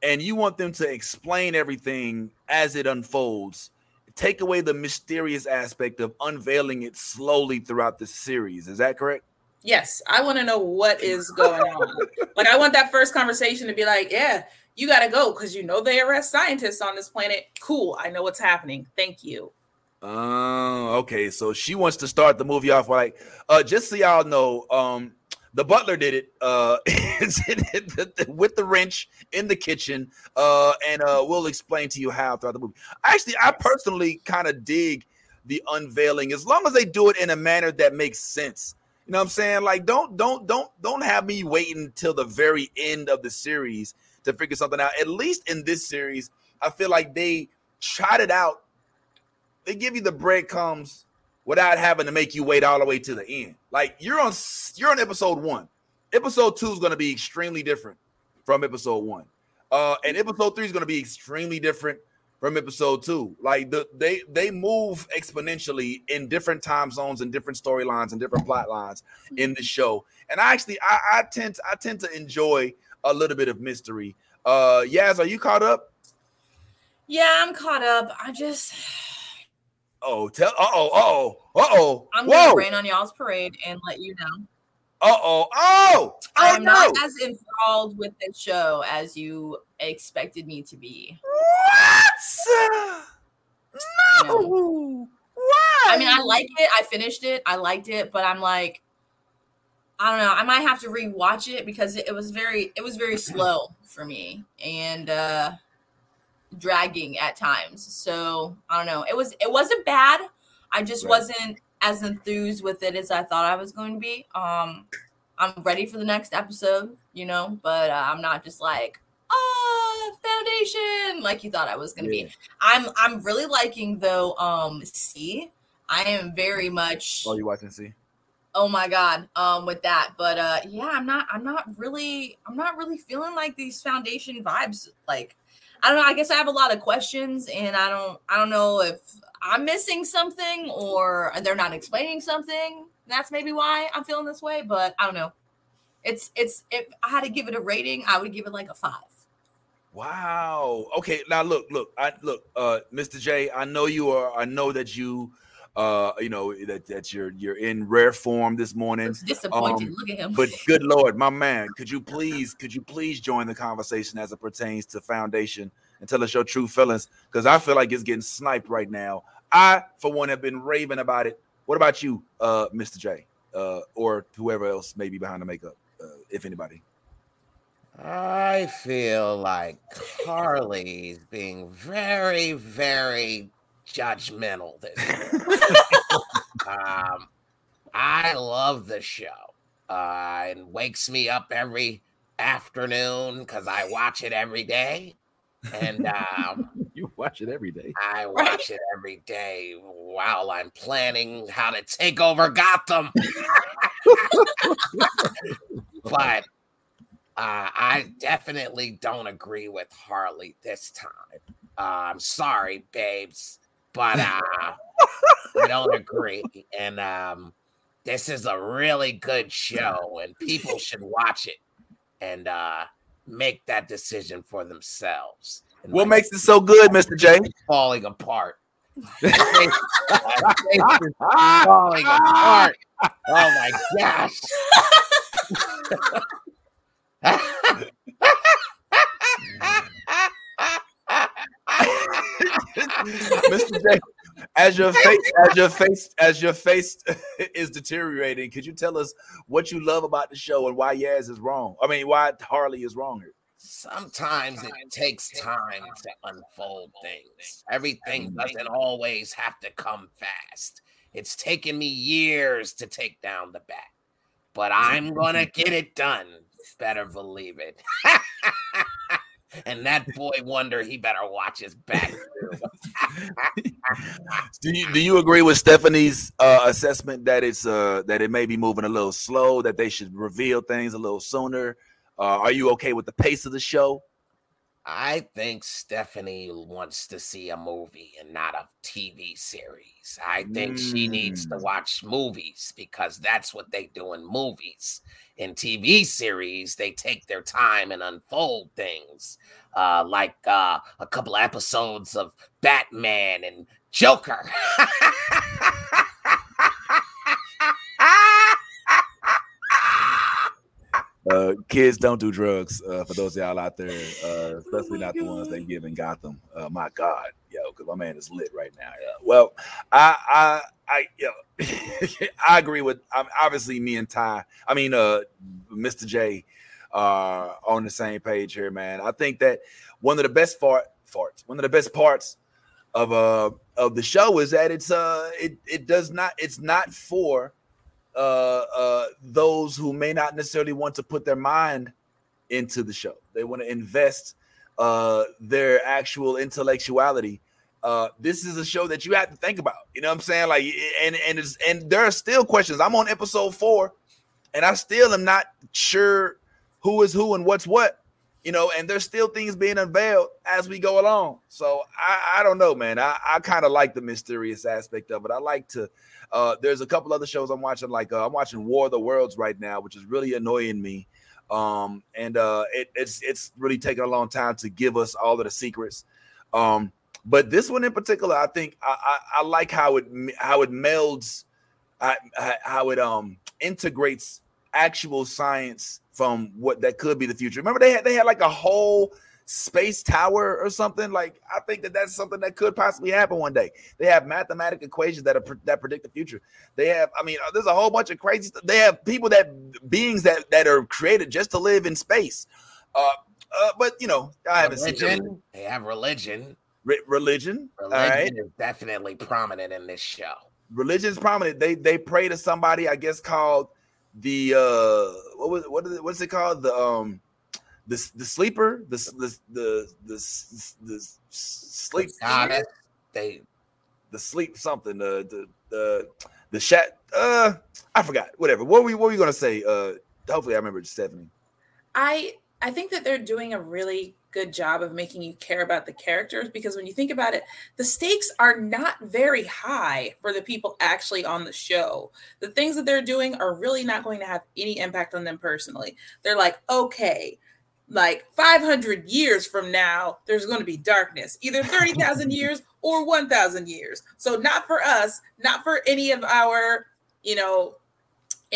and you want them to explain everything as it unfolds. Take away the mysterious aspect of unveiling it slowly throughout the series. Is that correct? Yes, I want to know what is going on. like, I want that first conversation to be like, yeah, you got to go because you know they arrest scientists on this planet. Cool. I know what's happening. Thank you. Oh, okay. So she wants to start the movie off like, uh, just so y'all know, um, the butler did it uh, with the wrench in the kitchen, uh, and uh, we'll explain to you how throughout the movie. Actually, I personally kind of dig the unveiling as long as they do it in a manner that makes sense. You know what I'm saying? Like, don't don't don't don't have me waiting until the very end of the series to figure something out. At least in this series, I feel like they tried it out. They give you the breadcrumbs without having to make you wait all the way to the end. Like you're on you're on episode one. Episode two is going to be extremely different from episode one. Uh, and episode three is going to be extremely different from episode two. Like the they they move exponentially in different time zones and different storylines and different plot lines in the show. And I actually I, I tend to, I tend to enjoy a little bit of mystery. Uh Yaz, are you caught up? Yeah, I'm caught up. I just oh, tell uh oh, uh oh, uh oh. I'm gonna rain on y'all's parade and let you know. Uh oh, oh, I am no. not as enthralled with this show as you expected me to be. What? No. Why? I mean, I like it. I finished it. I liked it, but I'm like, I don't know. I might have to rewatch it because it, it was very, it was very slow for me. And uh dragging at times. So I don't know. It was it wasn't bad. I just right. wasn't as enthused with it as I thought I was going to be. Um, I'm ready for the next episode, you know, but uh, I'm not just like oh foundation like you thought I was going to yeah. be. I'm I'm really liking though. Um, see, I am very much. Oh, you watching See? Oh my god, um, with that, but uh, yeah, I'm not. I'm not really. I'm not really feeling like these foundation vibes. Like I don't know. I guess I have a lot of questions, and I don't. I don't know if I'm missing something or they're not explaining something. That's maybe why I'm feeling this way. But I don't know. It's it's. If I had to give it a rating, I would give it like a five. Wow. Okay. Now look, look, I look, uh, Mr. J. I know you are. I know that you uh, you know that, that you're you're in rare form this morning. It's disappointing. Um, Look at him. But good lord, my man, could you please could you please join the conversation as it pertains to foundation and tell us your true feelings? Because I feel like it's getting sniped right now. I, for one, have been raving about it. What about you, uh, Mr. J, uh, or whoever else may be behind the makeup, uh, if anybody? I feel like Carly's being very, very judgmental this um, I love the show. Uh, it wakes me up every afternoon because I watch it every day. And um, you watch it every day. I watch it every day while I'm planning how to take over Gotham. but uh, I definitely don't agree with Harley this time. Uh, I'm sorry, babes but uh, I don't agree. And um, this is a really good show, and people should watch it and uh, make that decision for themselves. And what makes it so good, Mr. J? Falling apart. falling apart. Oh my gosh. Mr. J, as your face, as your face, as your face is deteriorating, could you tell us what you love about the show and why Yaz is wrong? I mean, why Harley is wrong here? Sometimes it takes time to unfold things. Everything doesn't always have to come fast. It's taken me years to take down the bat, but I'm gonna get it done. Better believe it. And that boy wonder he better watch his back. do you do you agree with Stephanie's uh, assessment that it's uh, that it may be moving a little slow, that they should reveal things a little sooner? Uh, are you okay with the pace of the show? I think Stephanie wants to see a movie and not a TV series. I think mm. she needs to mm. watch movies because that's what they do in movies. In TV series, they take their time and unfold things, uh, like uh, a couple episodes of Batman and Joker. Uh, kids don't do drugs. Uh, for those y'all out there, uh, especially oh not God. the ones they give in Gotham. Uh, my God, yo, because my man is lit right now. Yeah. Well, I, I, I, yo, I agree with. Um, obviously, me and Ty. I mean, uh, Mr. J, are on the same page here, man. I think that one of the best fart farts, one of the best parts of uh of the show is that it's uh it it does not it's not for uh, uh, those who may not necessarily want to put their mind into the show. They want to invest uh, their actual intellectuality. Uh, this is a show that you have to think about. You know what I'm saying? Like, and and it's, and there are still questions. I'm on episode four, and I still am not sure who is who and what's what. You know, and there's still things being unveiled as we go along. So I, I don't know, man. I, I kind of like the mysterious aspect of it. I like to uh, there's a couple other shows I'm watching, like uh, I'm watching War of the Worlds right now, which is really annoying me. Um, and uh, it, it's it's really taking a long time to give us all of the secrets. Um, but this one in particular, I think I, I, I like how it how it melds, how it um integrates actual science from what that could be the future. Remember they had they had like a whole space tower or something? Like i think that that's something that could possibly happen one day. They have mathematical equations that are that predict the future. They have i mean there's a whole bunch of crazy stuff they have people that beings that that are created just to live in space. Uh, uh but you know i haven't religion, seen they have religion. Re- religion. Religion is definitely prominent in this show. Religion is prominent. They they pray to somebody i guess called the uh what was what is it what's it called the um the the sleeper, the the the the, the sleep goddess, they the sleep something, the the the the chat. Uh, I forgot. Whatever. What were we what were you gonna say? Uh, hopefully I remember Stephanie. I I think that they're doing a really good job of making you care about the characters because when you think about it, the stakes are not very high for the people actually on the show. The things that they're doing are really not going to have any impact on them personally. They're like, okay, like 500 years from now, there's going to be darkness, either 30,000 years or 1,000 years. So, not for us, not for any of our, you know,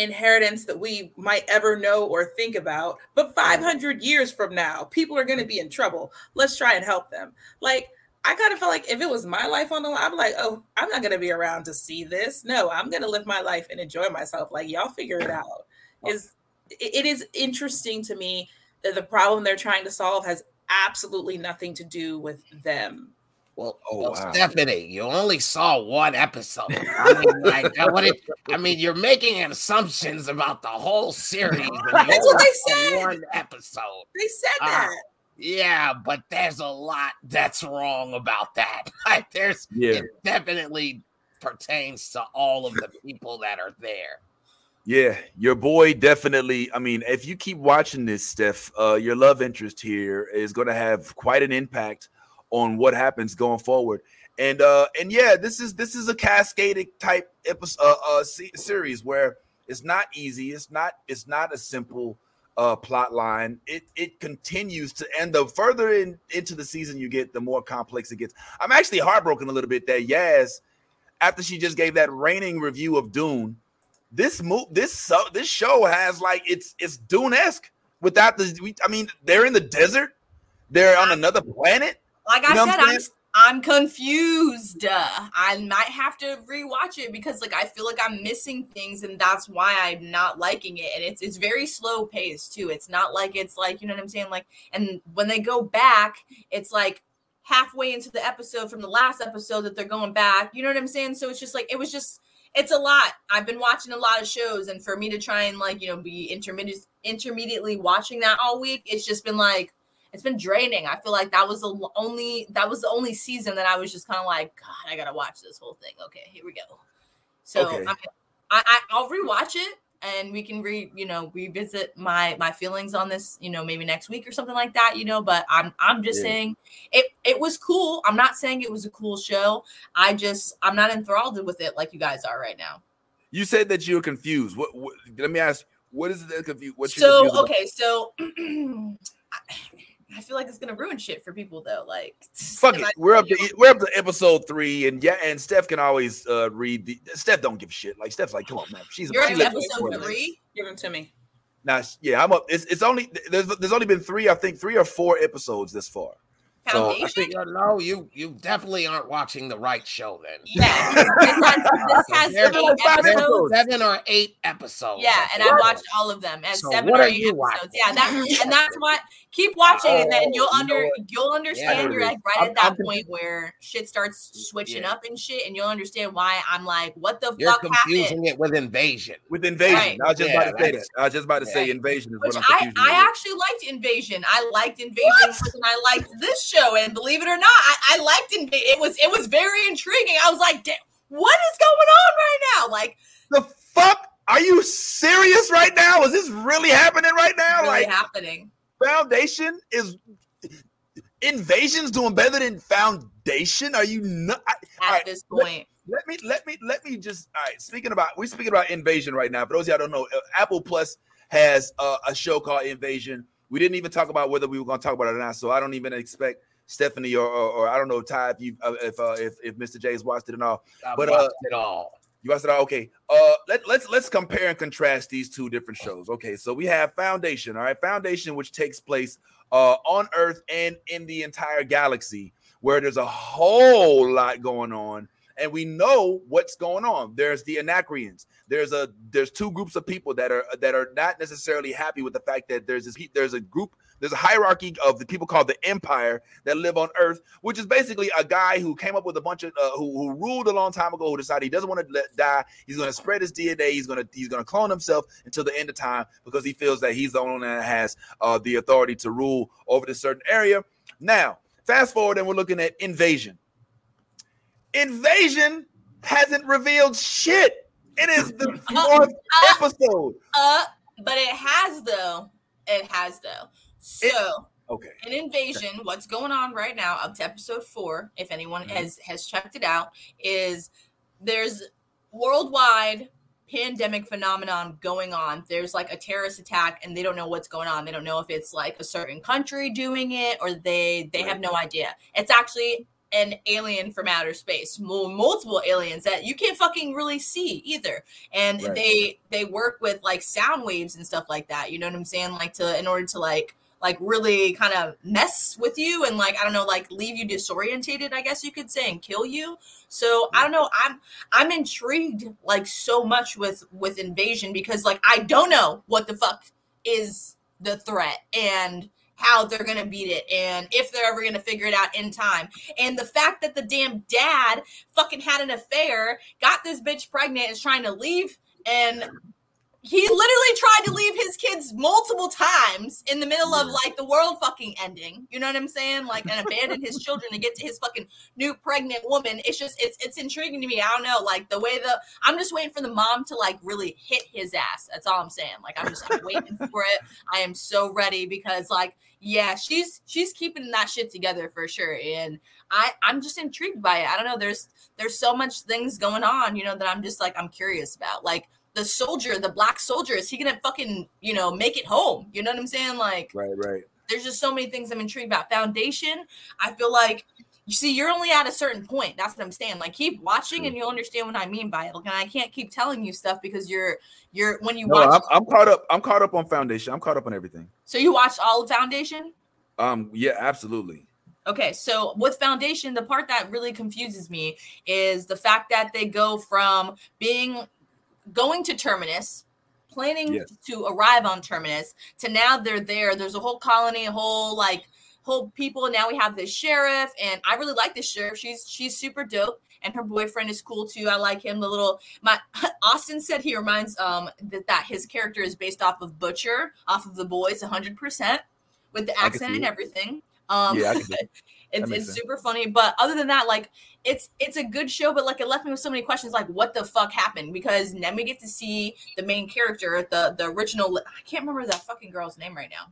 inheritance that we might ever know or think about, but 500 years from now, people are going to be in trouble. Let's try and help them. Like, I kind of felt like if it was my life on the line, I'm like, oh, I'm not going to be around to see this. No, I'm going to live my life and enjoy myself. Like, y'all figure it out. Is it is interesting to me that the problem they're trying to solve has absolutely nothing to do with them. Well, oh, well wow. Stephanie, you only saw one episode. I mean, like, I mean, you're making assumptions about the whole series. That's what they said. One episode. They said uh, that. Yeah, but there's a lot that's wrong about that. Like, there's yeah. it definitely pertains to all of the people that are there. Yeah, your boy definitely. I mean, if you keep watching this, Steph, uh, your love interest here is going to have quite an impact on what happens going forward. And uh, and yeah, this is this is a cascading type episode uh, uh, series where it's not easy. It's not it's not a simple uh, plot line. It it continues to, and the further in, into the season you get, the more complex it gets. I'm actually heartbroken a little bit that Yaz, after she just gave that raining review of Dune this move this so this show has like it's it's Dune esque without the. I mean, they're in the desert. They're on another planet. Like I said, I'm, I'm confused. I might have to rewatch it because like I feel like I'm missing things, and that's why I'm not liking it. And it's it's very slow paced too. It's not like it's like you know what I'm saying. Like, and when they go back, it's like halfway into the episode from the last episode that they're going back. You know what I'm saying? So it's just like it was just it's a lot. I've been watching a lot of shows, and for me to try and like you know be intermediate intermediately watching that all week, it's just been like it's been draining. I feel like that was the only that was the only season that I was just kind of like, God, I gotta watch this whole thing. Okay, here we go. So okay. I, I I'll rewatch it and we can re you know revisit my my feelings on this you know maybe next week or something like that you know but i'm i'm just Yeah. saying it it was cool i'm not saying it was a cool show i just i'm not enthralled with it like you guys are right now You said that you were confused. What, what let me ask, what is it that confused? What so okay so I- I feel like it's gonna ruin shit for people though. Like, Fuck it. We're up to we're up to episode three, and yeah, and Steph can always uh read the Steph don't give a shit. Like Steph's like, come on, man. She's You're up she's to like- episode three. Give them to me. Now, yeah, I'm up. It's it's only there's there's only been three, I think, three or four episodes this far. So, I think uh, no, you you definitely aren't watching the right show then. yeah, this has, this has There- eight like five episodes. episodes. Seven or eight episodes. Yeah, and I watched all of them. And So seven what or are eight you episodes. watching? Yeah, that's and that's what keep watching, and then you'll Oh, under know what? you'll understand. Yeah. You're like right I'm- at that I'm point where shit starts switching Yeah. up and shit, and you'll understand why I'm like, what the fuck? You're fuck happened? confusing it with invasion. With invasion, Right. I was just Yeah, about to say that. I was just about to say invasion is Which what I'm I, I actually liked Invasion. I liked Invasion more than I liked this show, and believe it or not, I, I liked Invasion. It was it was very intriguing. I was like, what is going on right now? Like, the fuck? Are you serious right now? Is this really happening right now? really like happening? Foundation is Invasion's doing better than Foundation? Are you not? At Alright, this point, let me let me let me just all right speaking about we're speaking about invasion right now for those of y'all don't know uh, apple plus has uh, a show called invasion we didn't even talk about whether we were going to talk about it or not so i don't even expect stephanie or or, or i don't know ty if you uh, if uh, if, if mr j's watched it and all I've But, uh, watched it all. you watched it all? Okay uh let, let's let's compare and contrast these two different shows. Okay so we have foundation all right? Foundation which takes place uh on earth and in the entire galaxy where there's a whole lot going on and we know what's going on. There's the Anacreons there's a there's two groups of people that are that are not necessarily happy with the fact that there's this there's a group there's a hierarchy of the people called the empire that live on earth which is basically a guy who came up with a bunch of uh, who, who ruled a long time ago who decided he doesn't want to let die. He's going to spread his dna he's going to he's going to clone himself until the end of time because he feels that he's the only one that has uh, the authority to rule over this certain area. Now fast forward and we're looking at invasion invasion hasn't revealed shit. It is the uh, fourth uh, episode. uh, but it has though. It has though. So. okay. an invasion what's going on right now up to episode four if anyone mm-hmm. has has checked it out is there's worldwide pandemic phenomenon going on. There's like a terrorist attack and they don't know what's going on. They don't know if it's like a certain country doing it or they they have no idea. It's actually an alien from outer space multiple aliens that you can't fucking really see either and Right. they they work with like sound waves and stuff like that you know what i'm saying like to in order to like like really kind of mess with you and like I don't know like leave you disorientated I guess you could say and kill you. So I don't know I'm I'm intrigued like so much with with invasion because like I don't know what the fuck is the threat and how they're gonna beat it and if they're ever gonna figure it out in time. And the fact that the damn dad fucking had an affair, got this bitch pregnant, is trying to leave and he literally tried to leave his kids multiple times in the middle of like the world fucking ending. You know what I'm saying? Like and abandon his children to get to his fucking new pregnant woman. It's just it's it's intriguing to me. I don't know, like the way the I'm just waiting for the mom to like really hit his ass. That's all I'm saying. Like I'm just I'm waiting for it. I am so ready because like yeah, she's she's keeping that shit together for sure. And I I'm just intrigued by it. I don't know. There's there's so much things going on, you know, that I'm just like I'm curious about. Like the soldier, the black soldier, is he gonna fucking, you know, make it home? You know what I'm saying? Like, right right there's just so many things I'm intrigued about. Foundation, I feel like you see, you're only at a certain point. That's what I'm saying. Like, keep watching and you'll understand what I mean by it. Like, and I can't keep telling you stuff because you're you're when you no, watch. I'm, I'm caught up i'm caught up on foundation i'm caught up on everything so you watched all of Foundation? um yeah absolutely Okay, so with Foundation, the part that really confuses me is the fact that they go from being going to Terminus, planning Yes. to arrive on Terminus, to now they're there. There's a whole colony, a whole like whole people. Now we have this sheriff, and I really like this sheriff. She's she's super dope. And her boyfriend is cool too. I like him. The little my Austin said he reminds um that, that his character is based off of Butcher, off of the boys, hundred percent, with the accent and everything. Um, Yeah, I can see It's it's super funny, but other than that, like it's it's a good show, but like it left me with so many questions, like what the fuck happened? Because then we get to see the main character, the the original. I can't remember that fucking girl's name right now.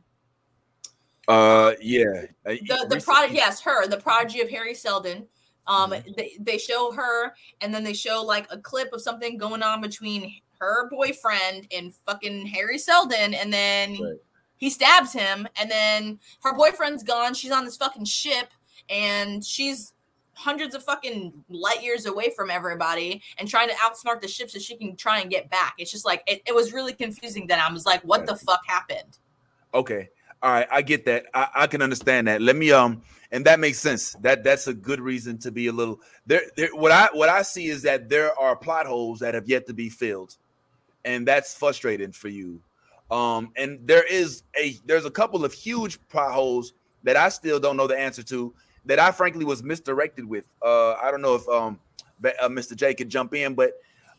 Uh, yeah. The the product, yes, her, the prodigy of Hari Seldon. Um, mm-hmm. they, they show her, and then they show like a clip of something going on between her boyfriend and fucking Hari Seldon, and then right. he stabs him, and then her boyfriend's gone. She's on this fucking ship, and she's hundreds of fucking light years away from everybody and trying to outsmart the ship so she can try and get back. It's just like it, it was really confusing. That I was like, what the fuck happened? Okay. All right, I get that. I, I, can understand that. Let me um, and that makes sense. That that's a good reason to be a little there. there what I what I see is that there are plot holes that have yet to be filled, and that's frustrating for you. Um, and there is a there's a couple of huge plot holes that I still don't know the answer to. That I frankly was misdirected with. Uh, I don't know if um, uh, Mr. J could jump in, but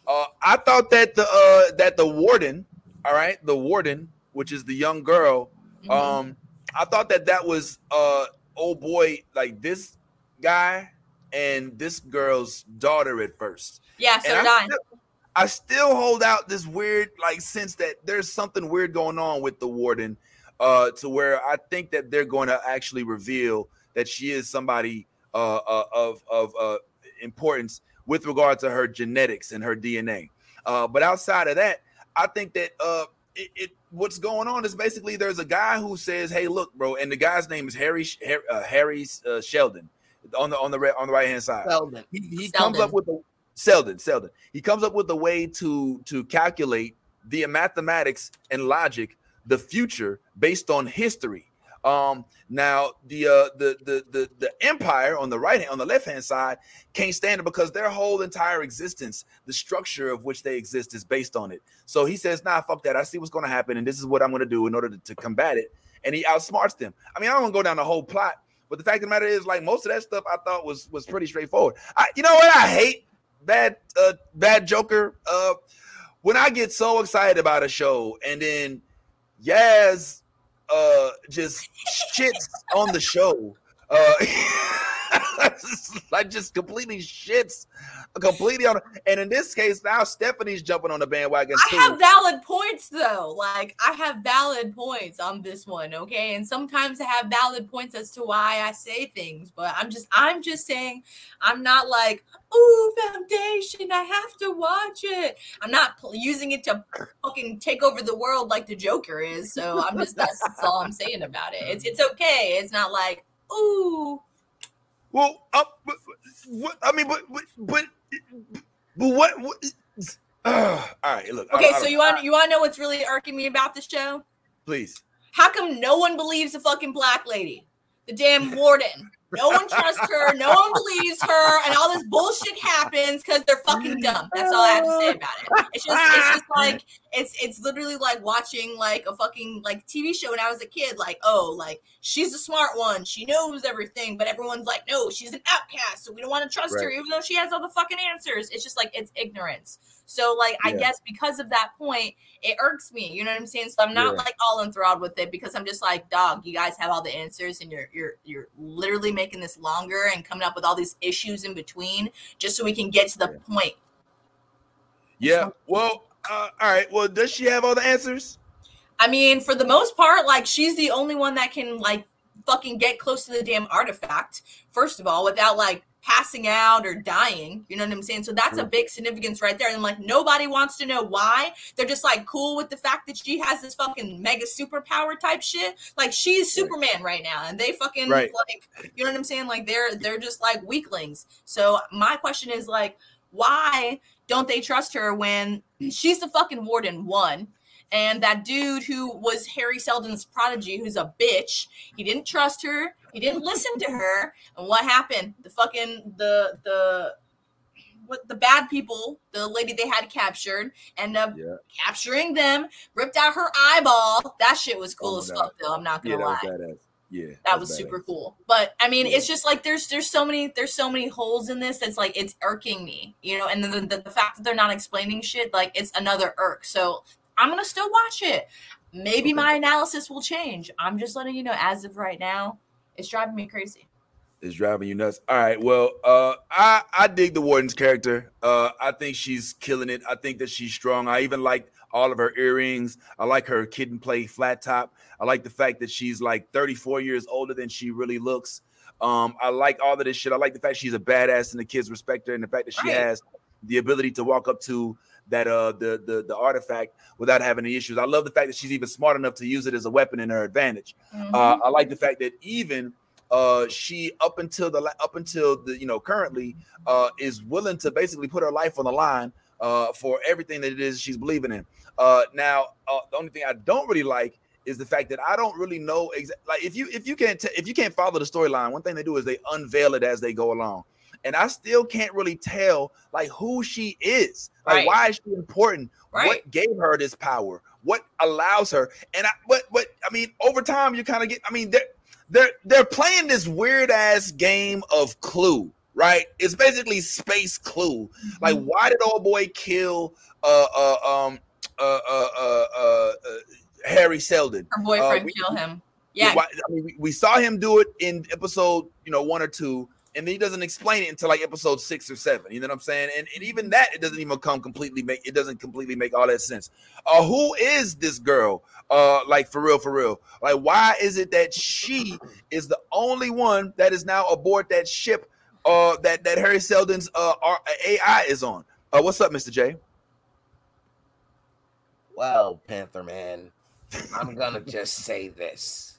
uh, I thought that the uh that the warden, all right, the warden, which is the young girl Mm-hmm. Um, I thought that that was uh oh boy, like this guy and this girl's daughter at first. Yeah, so did I. Still, I still hold out this weird like sense that there's something weird going on with the warden, uh, to where I think that they're going to actually reveal that she is somebody uh, uh of of uh importance with regard to her genetics and her DNA. Uh, but outside of that, I think that uh it, it, what's going on is basically there's a guy who says, "Hey, look, bro," and the guy's name is Hari Hari, uh, Hari uh, Sheldon on the on the on the right hand side. Seldon. He, he Seldon. comes up with a Seldon Seldon. He comes up with a way to to calculate the mathematics and logic, the future based on history. Um, now the uh the the the the empire on the right hand on the left hand side can't stand it because their whole entire existence, the structure of which they exist, is based on it. So he says, "Nah, fuck that. I see what's going to happen, and this is what I'm going to do in order to, to combat it." And he outsmarts them. I mean, I don't want to go down the whole plot, but the fact of the matter is, like most of that stuff, I thought was was pretty straightforward. I, you know what? I hate bad uh bad Joker. Uh, when I get so excited about a show and then Yaz uh just shits on the show. Uh like just completely shits completely on and in this case now Stephanie's jumping on the bandwagon. I have valid points though. Like I have valid points on this one, okay? And sometimes I have valid points as to why I say things, but I'm just I'm just saying I'm not like, "Ooh, foundation, I have to watch it." I'm not using it to fucking take over the world like the Joker is. So I'm just that's, that's all I'm saying about it. It's it's okay. It's not like, "Ooh, well, uh, but, what, I mean, but but but, but what? what uh, all right, look. Okay, I, so I, you want you want to know what's really irking me about the show? Please. How come no one believes the fucking black lady, the damn warden? No one trusts her. No one believes her, and all this bullshit happens because they're fucking dumb. That's all I have to say about it. It's just, it's just like it's, it's literally like watching like a fucking like TV show when I was a kid. Like, oh, like she's a smart one. She knows everything, but everyone's like, no, she's an outcast, so we don't want to trust right. her, even though she has all the fucking answers. It's just like it's ignorance. So, like, yeah. I guess because of that point, it irks me. You know what I'm saying? So I'm not yeah. like all enthralled with it because I'm just like, dog, you guys have all the answers, and you're you're you're literally making this longer and coming up with all these issues in between just so we can get to the yeah. point. Yeah. Well, uh, all right. Well, does she have all the answers? I mean, for the most part, like she's the only one that can like fucking get close to the damn artifact. First of all, without like passing out or dying. You know what I'm saying? So that's a big significance right there. And like nobody wants to know why. They're just like cool with the fact that she has this fucking mega superpower type shit. Like she's Superman right now. And they fucking right. like you know what I'm saying? Like they're they're just like weaklings. So my question is like, why don't they trust her when she's the fucking warden one? And that dude who was Hari Seldon's prodigy, who's a bitch, he didn't trust her. He didn't listen to her. And what happened? The fucking the the what the bad people, the lady they had captured, end up yeah. capturing them, ripped out her eyeball. That shit was cool oh as fuck, though. I'm not gonna yeah, lie. Yeah, that was super cool. But I mean, yeah. it's just like there's there's so many there's so many holes in this. It's like it's irking me, you know. And the, the, the fact that they're not explaining shit, like it's another irk. So I'm gonna still watch it. Maybe my analysis will change. I'm just letting you know as of right now, it's driving me crazy. It's driving you nuts. All right. Well, uh, I I dig the warden's character. Uh, I think she's killing it. I think that she's strong. I even like all of her earrings. I like her kid and play flat top. I like the fact that she's like 34 years older than she really looks. Um, I like all of this shit. I like the fact she's a badass and the kids respect her, and the fact that she Right. has the ability to walk up to that uh the, the the artifact without having any issues. I love the fact that she's even smart enough to use it as a weapon in her advantage. Mhm. Uh, I like the fact that even uh, she up until the up until the you know currently uh, is willing to basically put her life on the line uh, for everything that it is she's believing in. Uh, now, uh, the only thing I don't really like is the fact that I don't really know exactly like if you if you can't t- if you can't follow the storyline, one thing they do is they unveil it as they go along. And I still can't really tell like who she is. Like Right. why is she important? Right. What gave her this power? What allows her? And I but but I mean over time you kind of get I mean they're they're they're playing this weird ass game of clue, right? It's basically space clue. Like Mm-hmm. why did old boy kill uh uh um uh uh uh, uh, uh Hari Seldon? her boyfriend uh, we- kill him. Yeah, Why- I mean, we, we saw him do it in episode, you know, one or two, and then he doesn't explain it until like episode six or seven. You know what I'm saying? And, and even that, it doesn't even come completely make it doesn't completely make all that sense. Uh, who is this girl? Uh, like for real, for real. Like, why is it that she is the only one that is now aboard that ship? Uh, that that Hari Seldon's uh AI is on. Uh, what's up, Mr. J? Well, Panther Man, I'm gonna just say this.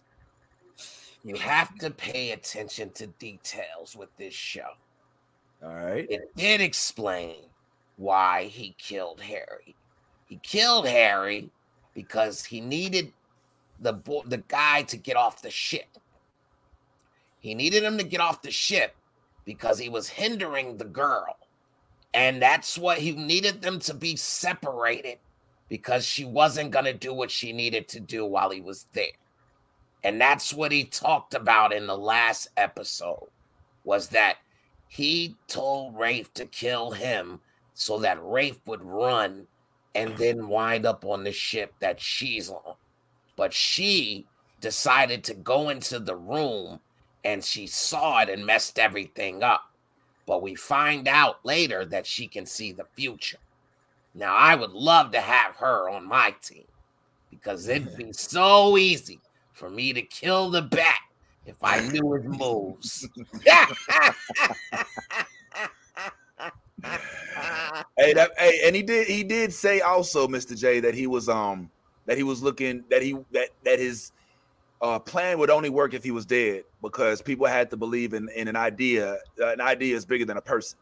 You have to pay attention to details with this show. All right. It did explain why he killed Hari. He killed Hari because he needed the bo- the guy to get off the ship. He needed him to get off the ship because he was hindering the girl. And that's what he needed them to be separated because she wasn't going to do what she needed to do while he was there. And that's what he talked about in the last episode was that he told Rafe to kill him so that Rafe would run and then wind up on the ship that she's on. But she decided to go into the room and she saw it and messed everything up. But we find out later that she can see the future. Now, I would love to have her on my team because it'd be so easy for me to kill the bat if I knew his moves. Hey, that, hey, and he did he did say also, Mr. J, that he was um that he was looking that he that that his uh plan would only work if he was dead because people had to believe in in an idea. Uh, an idea is bigger than a person,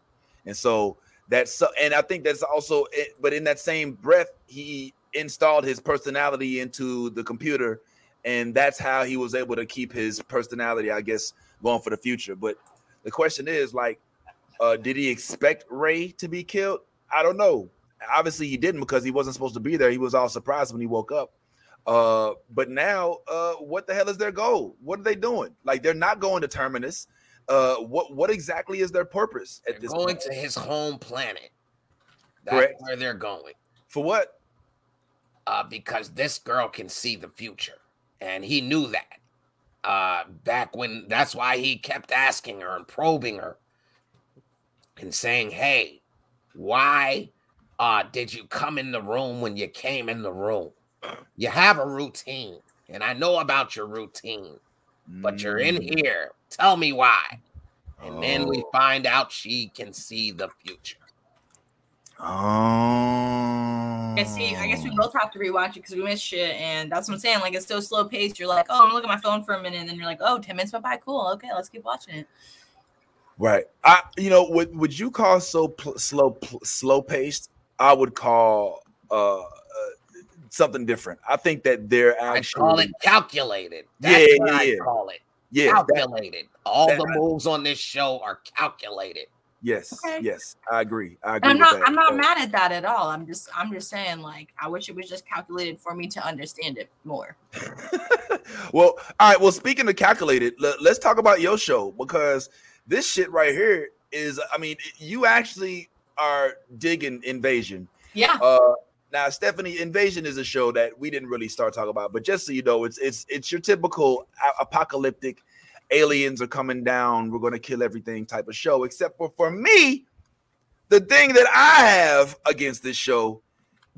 and so that's so. And I think that's also. It, but in that same breath, he installed his personality into the computer, and that's how he was able to keep his personality, I guess, going for the future. But the question is, like, uh, did he expect Ray to be killed? I don't know. Obviously, he didn't because he wasn't supposed to be there. He was all surprised when he woke up. Uh, but now, uh, what the hell is their goal? What are they doing? Like, they're not going to Terminus. Uh, what what exactly is their purpose at They're this going point? to his home planet. That's Correct. where they're going. For what? Uh, because this girl can see the future. And he knew that. Uh, back when that's why he kept asking her and probing her and saying, Hey, why uh did you come in the room when you came in the room? You have a routine, and I know about your routine, but you're in Mm. here. Tell me why. And then we Oh. find out she can see the future. Oh. I see. I guess we both have to rewatch it because we missed shit, and that's what I'm saying. Like it's so slow paced. You're like, oh, I'm looking at my phone for a minute, and then you're like, oh, 10 minutes went by. Cool. Okay, let's keep watching it. Right. I you know would would you call so pl- slow pl- slow paced? I would call uh, uh something different. I think that they're I actually call it calculated. That's Yeah, what yeah, I yeah. call it. yes, that- calculated. All that- the moves on this show are calculated. Yes, Okay. yes. I agree. I agree. I'm not. that. I'm not mad at that at all. I'm just. I'm just saying. Like, I wish it was just calculated for me to understand it more. well, all right. Well, speaking of calculated, let, us talk about your show because this shit right here is. I mean, you actually are digging Invasion. Yeah. Uh, now, Stephanie, Invasion is a show that we didn't really start talking about, but just so you know, it's it's it's your typical apocalyptic aliens are coming down, we're going to kill everything type of show. Except for for me, the thing that I have against this show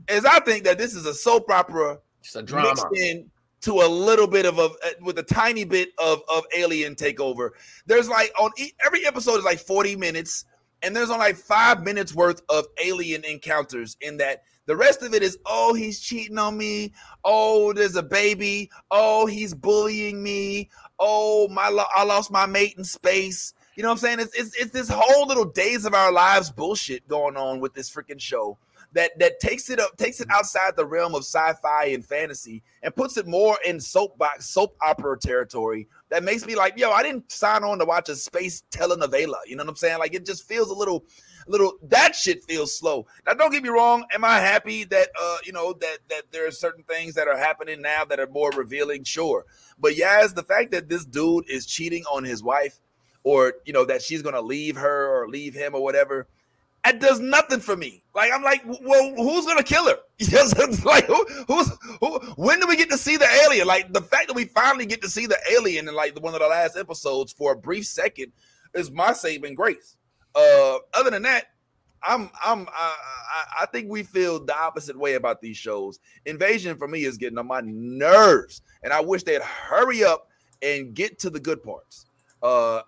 is I think that this is a soap opera a drama. mixed in to a little bit of a with a tiny bit of of alien takeover. There's like on every episode is like 40 minutes, and there's only like five minutes worth of alien encounters in that. The rest of it is, oh, he's cheating on me. Oh, there's a baby. Oh, he's bullying me. Oh, my, I lost my mate in space. You know what I'm saying? It's, it's it's this whole little days of our lives bullshit going on with this freaking show that that takes it up takes it mm-hmm. outside the realm of sci-fi and fantasy and puts it more in soapbox soap opera territory that makes me like yo i didn't sign on to watch a space telenovela you know what i'm saying like it just feels a little little that shit feels slow now don't get me wrong am i happy that uh you know that that there are certain things that are happening now that are more revealing sure but yes the fact that this dude is cheating on his wife or you know that she's gonna leave her or leave him or whatever that does nothing for me. Like I'm like, well, who's gonna kill her? Yes, like who, who's who? When do we get to see the alien? Like the fact that we finally get to see the alien in like one of the last episodes for a brief second is my saving grace. Uh, other than that, I'm I'm I, I, I think we feel the opposite way about these shows. Invasion for me is getting on my nerves, and I wish they'd hurry up and get to the good parts. Uh,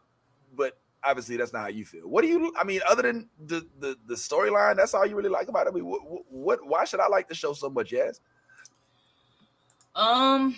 but obviously that's not how you feel. What do you? I mean, other than the the, the storyline, that's all you really like about it. I mean, what, what? Why should I like the show so much? Yes. Um,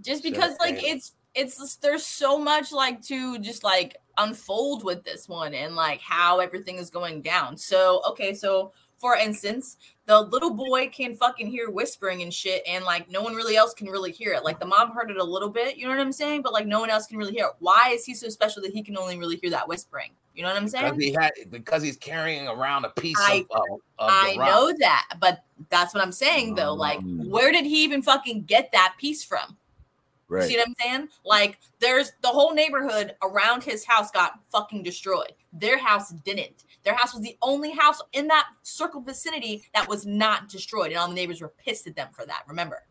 just Shut because like down. it's it's there's so much like to just like unfold with this one and like how everything is going down. So okay, so for instance, the little boy can fucking hear whispering and shit, and like no one really else can really hear it. Like the mom heard it a little bit, you know what I'm saying? But like no one else can really hear it. Why is he so special that he can only really hear that whispering? You know what I'm saying? Because he had because he's carrying around a piece I- of, of, of I know that, but that's what I'm saying though. Like, Um, where did he even fucking get that piece from? See what I'm saying? Like, there's the whole neighborhood around his house got fucking destroyed. Their house didn't. Their house was the only house in that circle vicinity that was not destroyed, and all the neighbors were pissed at them for that. Remember?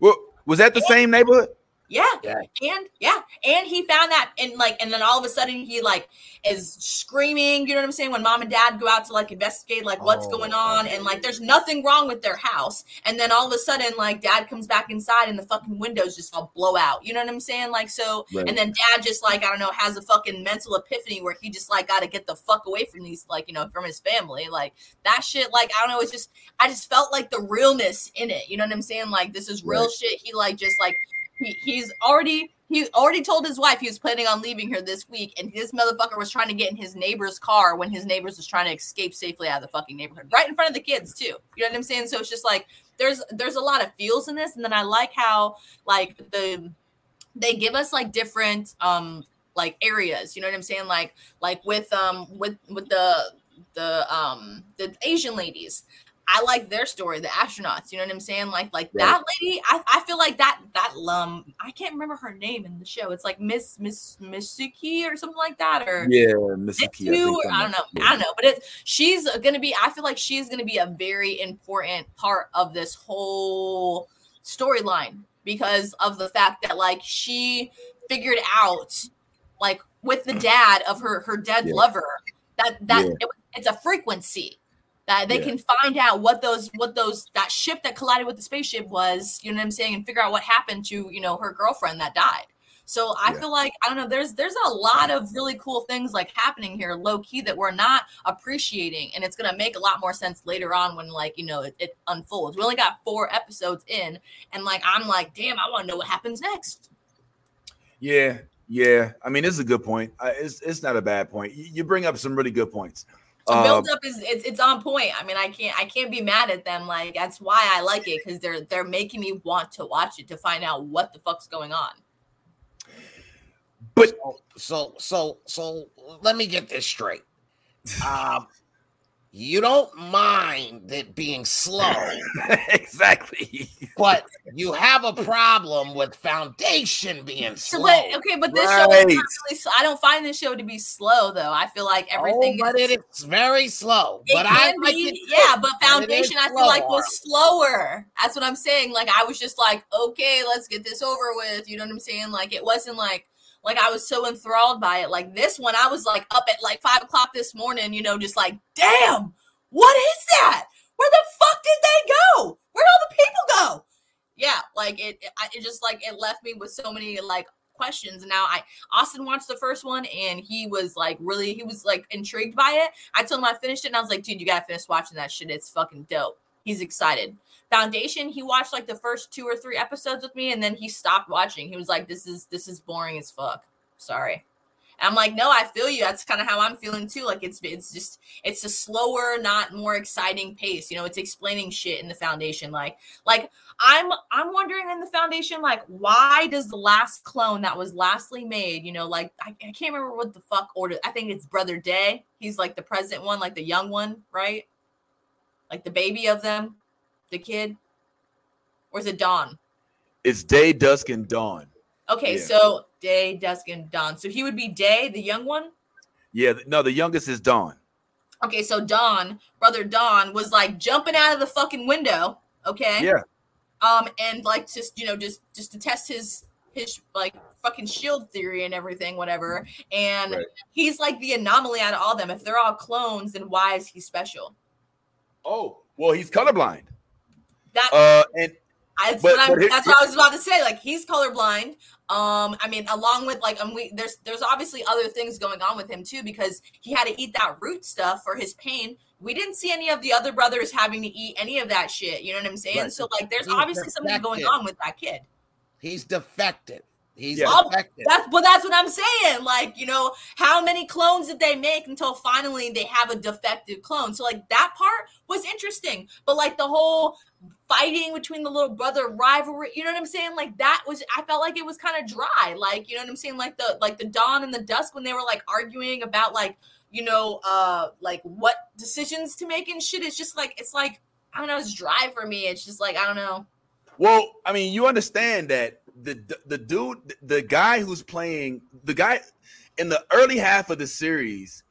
Well, was that the same neighborhood? Yeah. Yeah. And yeah, and he found that, and like, and then all of a sudden he like is screaming. You know what I'm saying? When mom and dad go out to like investigate, like what's Oh, going on, and like there's nothing wrong with their house, and then all of a sudden like dad comes back inside, and the fucking windows just all blow out. You know what I'm saying? Like so, Right. and then dad just like I don't know has a fucking mental epiphany where he just like got to get the fuck away from these like you know from his family. Like that shit. Like I don't know. It's just I just felt like the realness in it. You know what I'm saying? Like this is real Right. shit. He like just like he, he's already he already told his wife he was planning on leaving her this week, and this motherfucker was trying to get in his neighbor's car when his neighbors was trying to escape safely out of the fucking neighborhood, right in front of the kids too. You know what I'm saying? So it's just like there's there's a lot of feels in this, and then I like how like the they give us like different um like areas. You know what I'm saying? Like like with um with with the the um the Asian ladies. I like their story, the astronauts. You know what I'm saying? Like, like Right. that lady. I, I feel like that that lum. I can't remember her name in the show. It's like Miss Miss Mitsuki or something like that, or Yeah, Mitsu, or I don't know. I don't know, but it's she's gonna be. I feel like she's gonna be a very important part of this whole storyline because of the fact that like she figured out like with the dad of her her dead Yeah. lover that that Yeah. it, it's a frequency that they Yeah. can find out what those what those that ship that collided with the spaceship was you know what i'm saying and figure out what happened to you know her girlfriend that died so i Yeah. feel like i don't know there's there's a lot of really cool things like happening here low key that we're not appreciating and it's going to make a lot more sense later on when like you know it, it unfolds we only got four episodes in and like i'm like damn i want to know what happens next Yeah, yeah. I mean, this is a good point. I, it's it's not a bad point. You, you bring up some really good points. The build up is it's, it's on point i mean i can't i can't be mad at them like that's why i like it because they're they're making me want to watch it to find out what the fuck's going on but So so so so let me get this straight. Um you don't mind it being slow. exactly. But you have a problem with foundation being slow. But, okay, but this right. show is not really slow. I don't find this show to be slow though. I feel like oh, everything oh, but is, it is very slow. It but I like be, yeah, but foundation I feel like was slower. That's what I'm saying. Like I was just like, okay, let's get this over with. You know what I'm saying? Like it wasn't like like I was so enthralled by it. Like this one, I was like up at like five o'clock this morning, you know, just like, damn, what is that? Where the fuck did they go? Where'd all the people go? Yeah, like it, it, just like it left me with so many like questions. Now I Austin watched the first one and he was like really he was like intrigued by it. I told him I finished it and I was like, dude, you gotta finish watching that shit. It's fucking dope. He's excited. Foundation, he watched like the first two or three episodes with me and then he stopped watching. He was like, This is this is boring as fuck. Sorry. And I'm like, no, I feel you. That's kind of how I'm feeling too. Like it's it's just it's a slower, not more exciting pace. You know, it's explaining shit in the foundation. Like like I'm I'm wondering in the foundation, like why does the last clone that was lastly made, you know, like I, I can't remember what the fuck order. I think it's Brother Day. He's like the present one, like the young one, right? Like the baby of them, the kid. Or is it Dawn? It's Day, Dusk, and Dawn. Okay, yeah. so Day, Dusk, and Dawn. So he would be Day, the young one? Yeah, no, the youngest is Dawn. Okay, so Dawn, brother Dawn, was like jumping out of the fucking window. Okay. Yeah. Um, and like just you know, just just to test his his like fucking shield theory and everything, whatever. And right. he's like the anomaly out of all them. If they're all clones, then why is he special? Oh, well, he's colorblind. That uh, and that's but, what, but that's what I was about to say. Like he's colorblind. Um, I mean, along with like, um, we there's there's obviously other things going on with him too because he had to eat that root stuff for his pain. We didn't see any of the other brothers having to eat any of that shit. You know what I'm saying? Right. So like, there's he's obviously defective. something going on with that kid. He's defective. He's yeah. defective. That's but that's what I'm saying. Like, you know, how many clones did they make until finally they have a defective clone? So like that part was interesting, but like the whole fighting between the little brother rivalry. You know what I'm saying? Like that was I felt like it was kind of dry. Like, you know what I'm saying? Like the like the dawn and the dusk when they were like arguing about like, you know, uh like what decisions to make and shit. It's just like it's like I don't know, it's dry for me. It's just like I don't know. Well, I mean, you understand that the the dude the guy who's playing the guy in the early half of the series,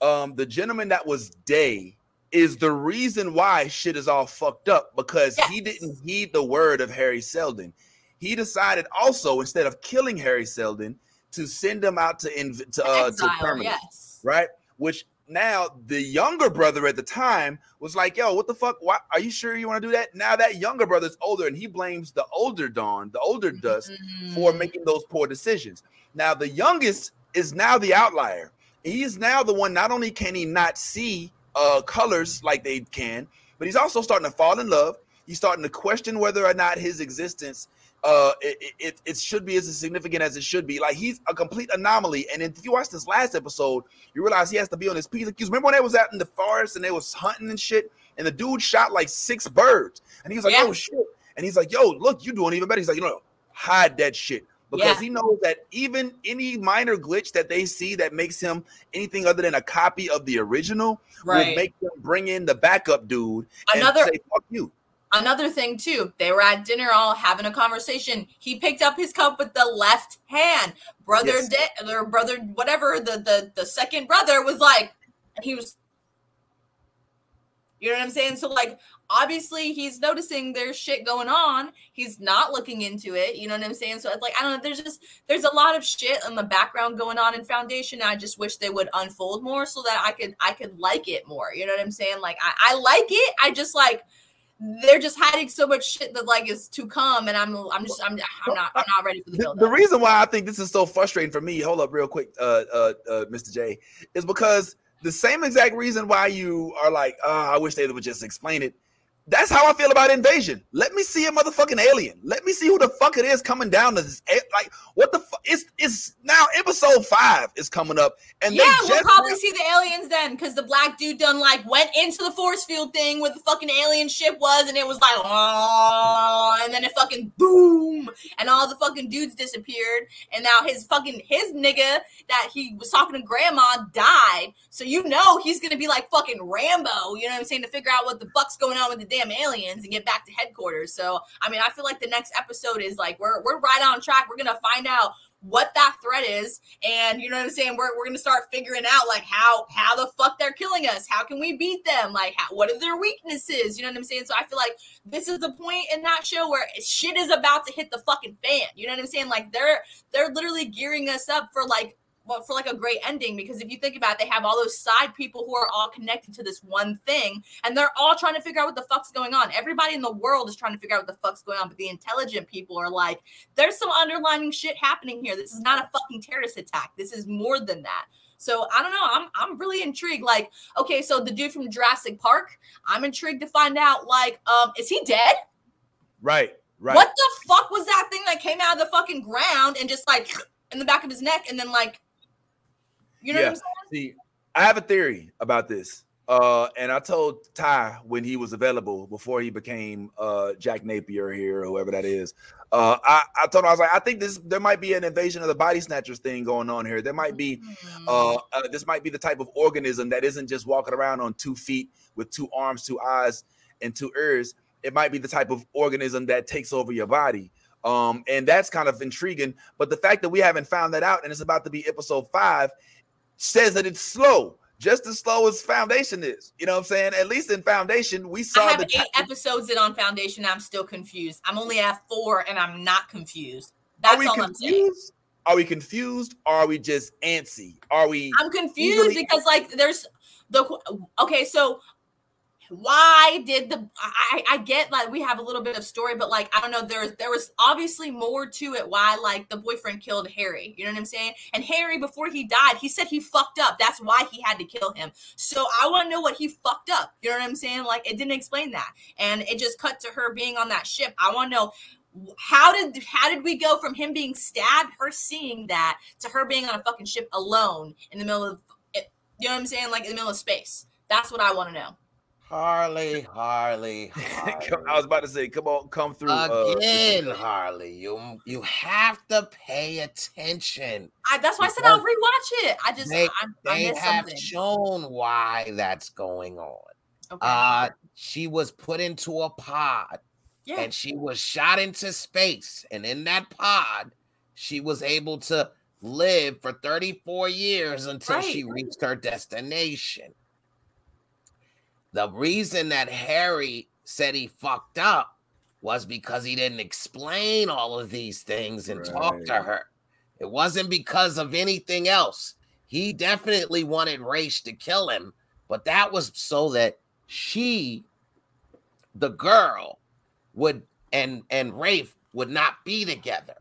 um, the gentleman that was Day is the reason why shit is all fucked up because yes. he didn't heed the word of Hari Seldon. He decided also instead of killing Hari Seldon to send him out to inv- to uh, Exile, to permanent, yes. right? Which now the younger brother at the time was like, "Yo, what the fuck? Why are you sure you want to do that?" Now that younger brother's older, and he blames the older Dawn, the older Dusk, mm-hmm. for making those poor decisions. Now the youngest is now the outlier. He's now the one. Not only can he not see uh, colors like they can, but he's also starting to fall in love. He's starting to question whether or not his existence uh, it, it, it should be as significant as it should be. Like he's a complete anomaly. And if you watch this last episode, you realize he has to be on his P's and Q's. Remember when they was out in the forest and they was hunting and shit, and the dude shot like six birds, and he was like, yeah. "Oh shit!" And he's like, "Yo, look, you're doing even better." He's like, "You know, hide that shit." because yeah. he knows that even any minor glitch that they see that makes him anything other than a copy of the original right. will make them bring in the backup dude another say, fuck you. Another thing too, they were at dinner all having a conversation. He picked up his cup with the left hand. Brother yes. De- or brother whatever the the the second brother was like he was you know what I'm saying? So like obviously he's noticing there's shit going on. He's not looking into it. You know what I'm saying? So it's like I don't know. There's just there's a lot of shit in the background going on in Foundation. I just wish they would unfold more so that I could I could like it more. You know what I'm saying? Like I, I like it. I just like they're just hiding so much shit that like is to come, and I'm I'm just I'm I'm not I'm not ready for the build. The, reason why I think this is so frustrating for me, hold up real quick, uh, uh, uh, Mr. J, is because the same exact reason why you are like, oh, I wish they would just explain it that's how I feel about invasion. Let me see a motherfucking alien. Let me see who the fuck it is coming down to this. Like, what the fuck? It's it's now episode five is coming up, and yeah, we'll probably see the aliens then because the black dude done like went into the force field thing where the fucking alien ship was, and it was like, oh, and then it fucking boom, and all the fucking dudes disappeared, and now his fucking his nigga that he was talking to grandma died, so you know he's gonna be like fucking Rambo, you know what I'm saying, to figure out what the fuck's going on with the damn aliens and get back to headquarters. So, I mean, I feel like the next episode is like we're we're right on track. We're gonna find out what that threat is. And you know what i'm saying? We're, we're gonna start figuring out like how how the fuck they're killing us. How can we beat them? Like how, what are their weaknesses? You know what i'm saying? So i feel like this is the point in that show where shit is about to hit the fucking fan. You know what i'm saying? Like they're they're literally gearing us up for like well, for like a great ending because if you think about it, they have all those side people who are all connected to this one thing and they're all trying to figure out what the fuck's going on. Everybody in the world is trying to figure out what the fuck's going on, but the intelligent people are like, there's some underlining shit happening here. This is not a fucking terrorist attack. This is more than that. So I don't know. I'm I'm really intrigued. Like, okay, so the dude from Jurassic Park, I'm intrigued to find out. Like, um, is he dead? Right. Right. What the fuck was that thing that came out of the fucking ground and just like in the back of his neck and then like you know yeah. what I'm saying? See, I have a theory about this. Uh, and I told Ty when he was available before he became uh Jack Napier here or whoever that is. Uh, I, I told him I was like, I think this there might be an invasion of the body snatchers thing going on here. There might be, uh, mm. uh, this might be the type of organism that isn't just walking around on two feet with two arms, two eyes, and two ears. It might be the type of organism that takes over your body. Um, and that's kind of intriguing. But the fact that we haven't found that out, and it's about to be episode five, says that it's slow, just as slow as Foundation is. You know what I'm saying? At least in Foundation, we saw. I have eight episodes in on Foundation. I'm still confused. I'm only at four, and I'm not confused. That's all confused? I'm saying. Are we confused? Or are we just antsy? Are we? I'm confused because like there's the okay. So why did the I, I get like we have a little bit of story but like i don't know there there was obviously more to it why like the boyfriend killed hari you know what i'm saying? And hari before he died he said he fucked up. That's why he had to kill him. So i want to know what he fucked up you know what i'm saying? Like it didn't explain that. And it just cut to her being on that ship. I want to know how did how did we go from him being stabbed her seeing that to her being on a fucking ship alone in the middle of you know what i'm saying? Like in the middle of space. That's what i want to know Harley, Harley, Harley. I was about to say, come on, come through uh, again, uh, Harley. You you have to pay attention. I, that's why I said I'll rewatch it. I just they, I, they I have something. shown why that's going on. Okay. Uh, she was put into a pod, yeah. and she was shot into space, and in that pod, she was able to live for 34 years until right. she reached her destination. The reason that Hari said he fucked up was because he didn't explain all of these things and right. talk to her. It wasn't because of anything else. He definitely wanted Ra's to kill him, but that was so that she, the girl, would and and Rafe would not be together.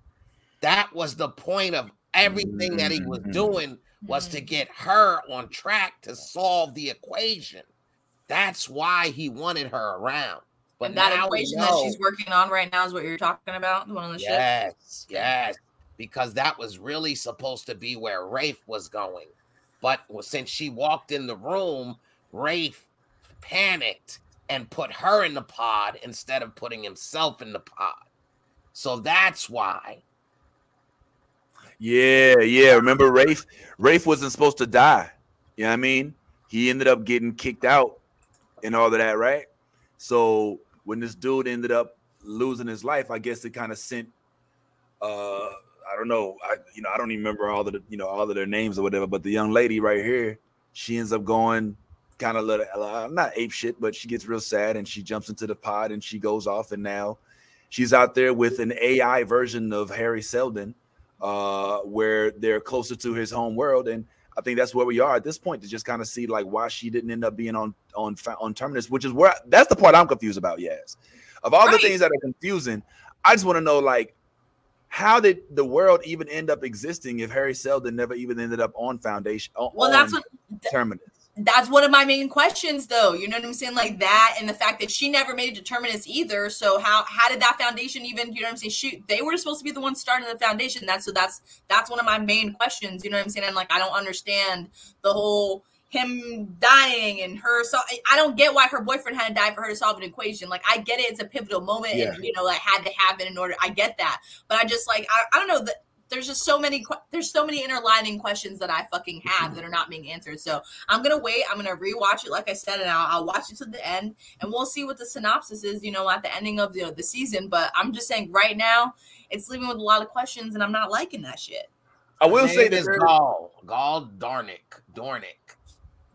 That was the point of everything that he was mm-hmm. doing was to get her on track to solve the equation. That's why he wanted her around. But and that equation that she's working on right now is what you're talking about, the one on the yes, ship. Yes, yes, because that was really supposed to be where Rafe was going. But since she walked in the room, Rafe panicked and put her in the pod instead of putting himself in the pod. So that's why. Yeah, yeah. Remember Rafe? Rafe wasn't supposed to die. You know what I mean? He ended up getting kicked out and all of that, right? So when this dude ended up losing his life, I guess it kind of sent uh I don't know, I you know, I don't even remember all the you know all of their names or whatever, but the young lady right here, she ends up going kind of little uh, not ape shit, but she gets real sad and she jumps into the pod and she goes off and now she's out there with an AI version of Hari Seldon, uh, where they're closer to his home world and I think that's where we are at this point to just kind of see like why she didn't end up being on on on terminus, which is where that's the part I'm confused about. Yes, of all right. the things that are confusing, I just want to know like how did the world even end up existing if Hari Seldon never even ended up on Foundation? On, well, that's what terminus. That's one of my main questions though you know what i'm saying like that and the fact that she never made a determinants either so how how did that foundation even you know what i'm saying shoot they were supposed to be the ones starting the foundation that's so that's that's one of my main questions you know what i'm saying and like i don't understand the whole him dying and her so I don't get why her boyfriend had to die for her to solve an equation. Like I get it, it's a pivotal moment yeah. and you know, like had to happen in order. I get that. But I just like I, I don't know that there's just so many there's so many interlining questions that I fucking have that are not being answered. So I'm gonna wait. I'm gonna rewatch it, like I said, and I'll, I'll watch it to the end, and we'll see what the synopsis is. You know, at the ending of the the season. But I'm just saying, right now, it's leaving with a lot of questions, and I'm not liking that shit. I will say this: Gaal, Gaal Dornick, Dornick.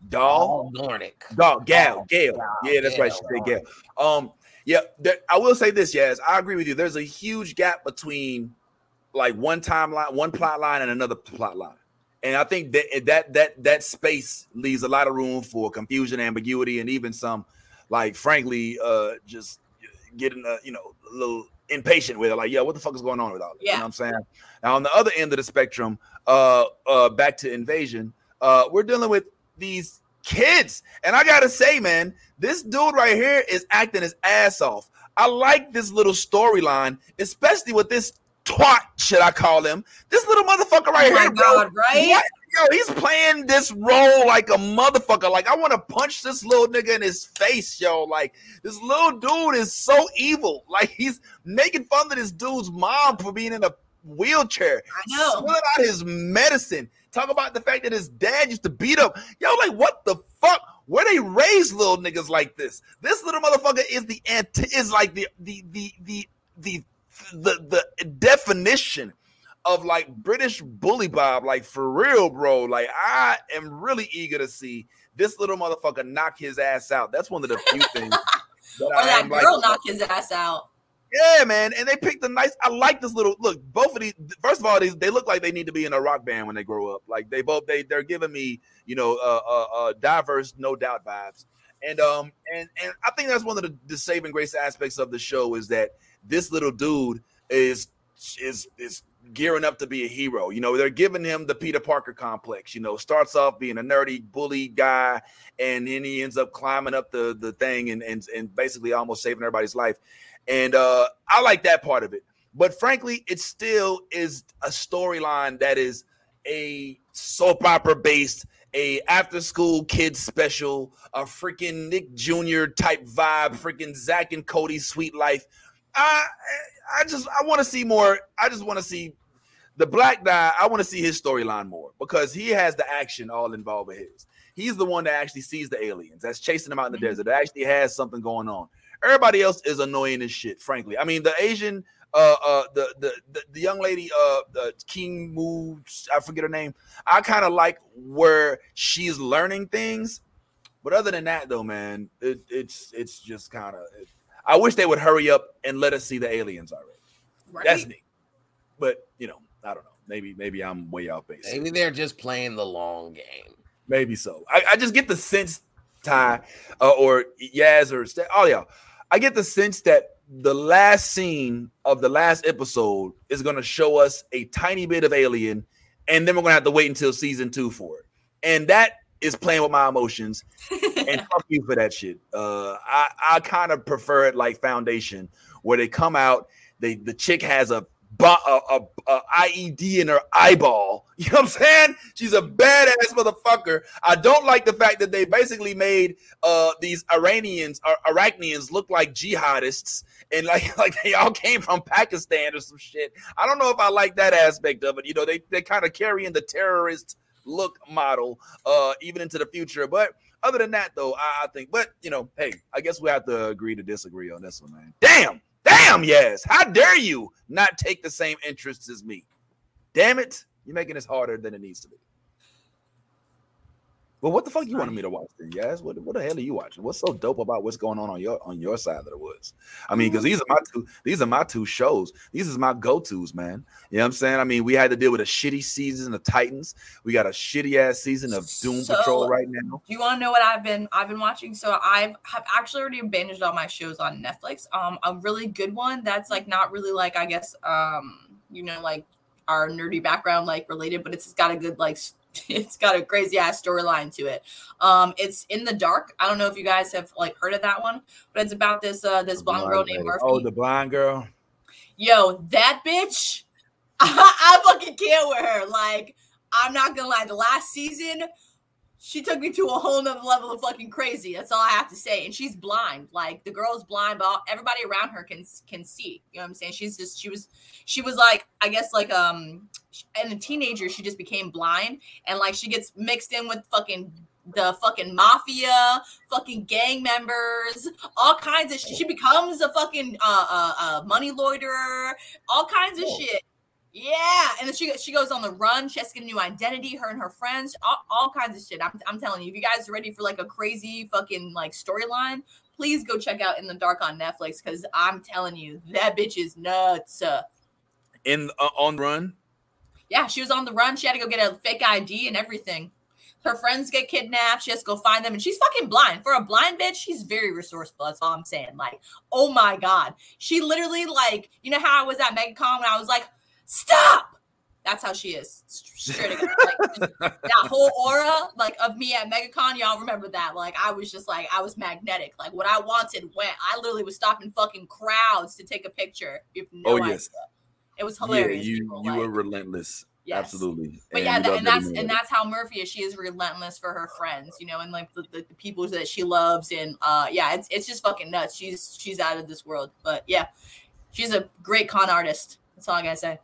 Doll, Dornick. Doll, Gal, Gail. Yeah, that's right. She said Gail. Um, yeah, there, I will say this, Yes, I agree with you. There's a huge gap between like one timeline, one plot line, and another plot line. And I think that that that that space leaves a lot of room for confusion, ambiguity, and even some, like, frankly, uh, just getting a you know a little impatient with it. Like, yeah, what the fuck is going on with all this? Yeah. You know what I'm saying? Now, on the other end of the spectrum, uh, uh, back to invasion, uh, we're dealing with these kids, and I gotta say, man, this dude right here is acting his ass off. I like this little storyline, especially with this twat, should I call him? This little motherfucker right oh here, God, bro. Right? What? Yo, he's playing this role like a motherfucker. Like I want to punch this little nigga in his face, yo. Like this little dude is so evil. Like he's making fun of this dude's mom for being in a wheelchair. I know. Spilling out his medicine. Talk about the fact that his dad used to beat up. Yo, like what the fuck? Where they raise little niggas like this? This little motherfucker is the anti is like the the the the the the the definition of like British bully Bob, like for real, bro. Like I am really eager to see this little motherfucker knock his ass out. That's one of the few things. That or I that girl like, knock his ass out. Yeah, man. And they picked a nice. I like this little look. Both of these. First of all, these they look like they need to be in a rock band when they grow up. Like they both they they're giving me you know uh, uh, uh diverse, no doubt vibes. And um and and I think that's one of the, the saving grace aspects of the show is that this little dude is is is gearing up to be a hero. You know, they're giving him the Peter Parker complex. You know, starts off being a nerdy bully guy, and then he ends up climbing up the the thing and and, and basically almost saving everybody's life. And uh, I like that part of it. But frankly, it still is a storyline that is a soap opera based, a after school kids special, a freaking Nick Jr. type vibe, freaking Zack and Cody Suite Life. I I just I want to see more. I just want to see the black guy. I want to see his storyline more because he has the action all involved with his. He's the one that actually sees the aliens that's chasing them out in the mm-hmm. desert. That actually has something going on. Everybody else is annoying as shit, frankly. I mean, the Asian, uh, uh, the the the, the young lady, uh, the King moves. I forget her name. I kind of like where she's learning things, but other than that, though, man, it, it's it's just kind of. It, I wish they would hurry up and let us see the aliens already. Right. That's me. But you know, I don't know. Maybe maybe I'm way off base. Maybe they're just playing the long game. Maybe so. I, I just get the sense, Ty, uh, or Yaz, or all y'all. I get the sense that the last scene of the last episode is going to show us a tiny bit of Alien, and then we're going to have to wait until season two for it. And that is playing with my emotions. and fuck you for that shit. Uh, I I kind of prefer it like Foundation, where they come out, they the chick has a a, a, a, IED in her eyeball. You know what I'm saying? She's a badass motherfucker. I don't like the fact that they basically made uh, these Iranians or Anacreons look like jihadists and like like they all came from Pakistan or some shit. I don't know if I like that aspect of it. You know, they they kind of carry in the terrorist look model uh even into the future. But other than that, though, I, I think. But you know, hey, I guess we have to agree to disagree on this one, man. Damn. Damn, yes. How dare you not take the same interests as me? Damn it. You're making this harder than it needs to be. Well, what the fuck you wanted me to watch then, yes? What, what the hell are you watching? What's so dope about what's going on on your on your side of the woods? I mean, because these are my two these are my two shows. These is my go-tos, man. You know what I'm saying? I mean, we had to deal with a shitty season of Titans. We got a shitty ass season of Doom so, Patrol right now. Do you want to know what I've been I've been watching? So I've have actually already binged all my shows on Netflix. Um, a really good one that's like not really like I guess um you know like our nerdy background like related, but it's got a good like it's got a crazy ass storyline to it. Um, it's in the dark. I don't know if you guys have like heard of that one, but it's about this uh this blonde girl named Murphy. Oh, the blind girl. Yo, that bitch, I, I fucking can't with her. Like, I'm not gonna lie, the last season, she took me to a whole nother level of fucking crazy. That's all I have to say. And she's blind. Like the girl's blind, but everybody around her can can see. You know what I'm saying? She's just she was she was like I guess like um and a teenager she just became blind and like she gets mixed in with fucking the fucking mafia, fucking gang members, all kinds of shit. She becomes a fucking uh, uh, uh money loiterer, all kinds of shit. Yeah, and then she she goes on the run. She has to get a new identity. Her and her friends, all, all kinds of shit. I'm, I'm telling you, if you guys are ready for like a crazy fucking like storyline, please go check out In the Dark on Netflix because I'm telling you, that bitch is nuts. In uh, on run. Yeah, she was on the run. She had to go get a fake ID and everything. Her friends get kidnapped. She has to go find them, and she's fucking blind. For a blind bitch, she's very resourceful. That's all I'm saying. Like, oh my god, she literally like, you know how I was at MegaCon when I was like stop. That's how she is. Straight again. Like, that whole aura, like of me at MegaCon, y'all remember that? Like I was just like I was magnetic. Like what I wanted went. I literally was stopping fucking crowds to take a picture. No oh yes, idea. it was hilarious. Yeah, you people. you like, were relentless. Yes. Absolutely. But and yeah, that, and that's and that's how Murphy is. She is relentless for her friends, you know, and like the, the, the, people that she loves, and uh, yeah, it's it's just fucking nuts. She's she's out of this world. But yeah, she's a great con artist. That's all I gotta say.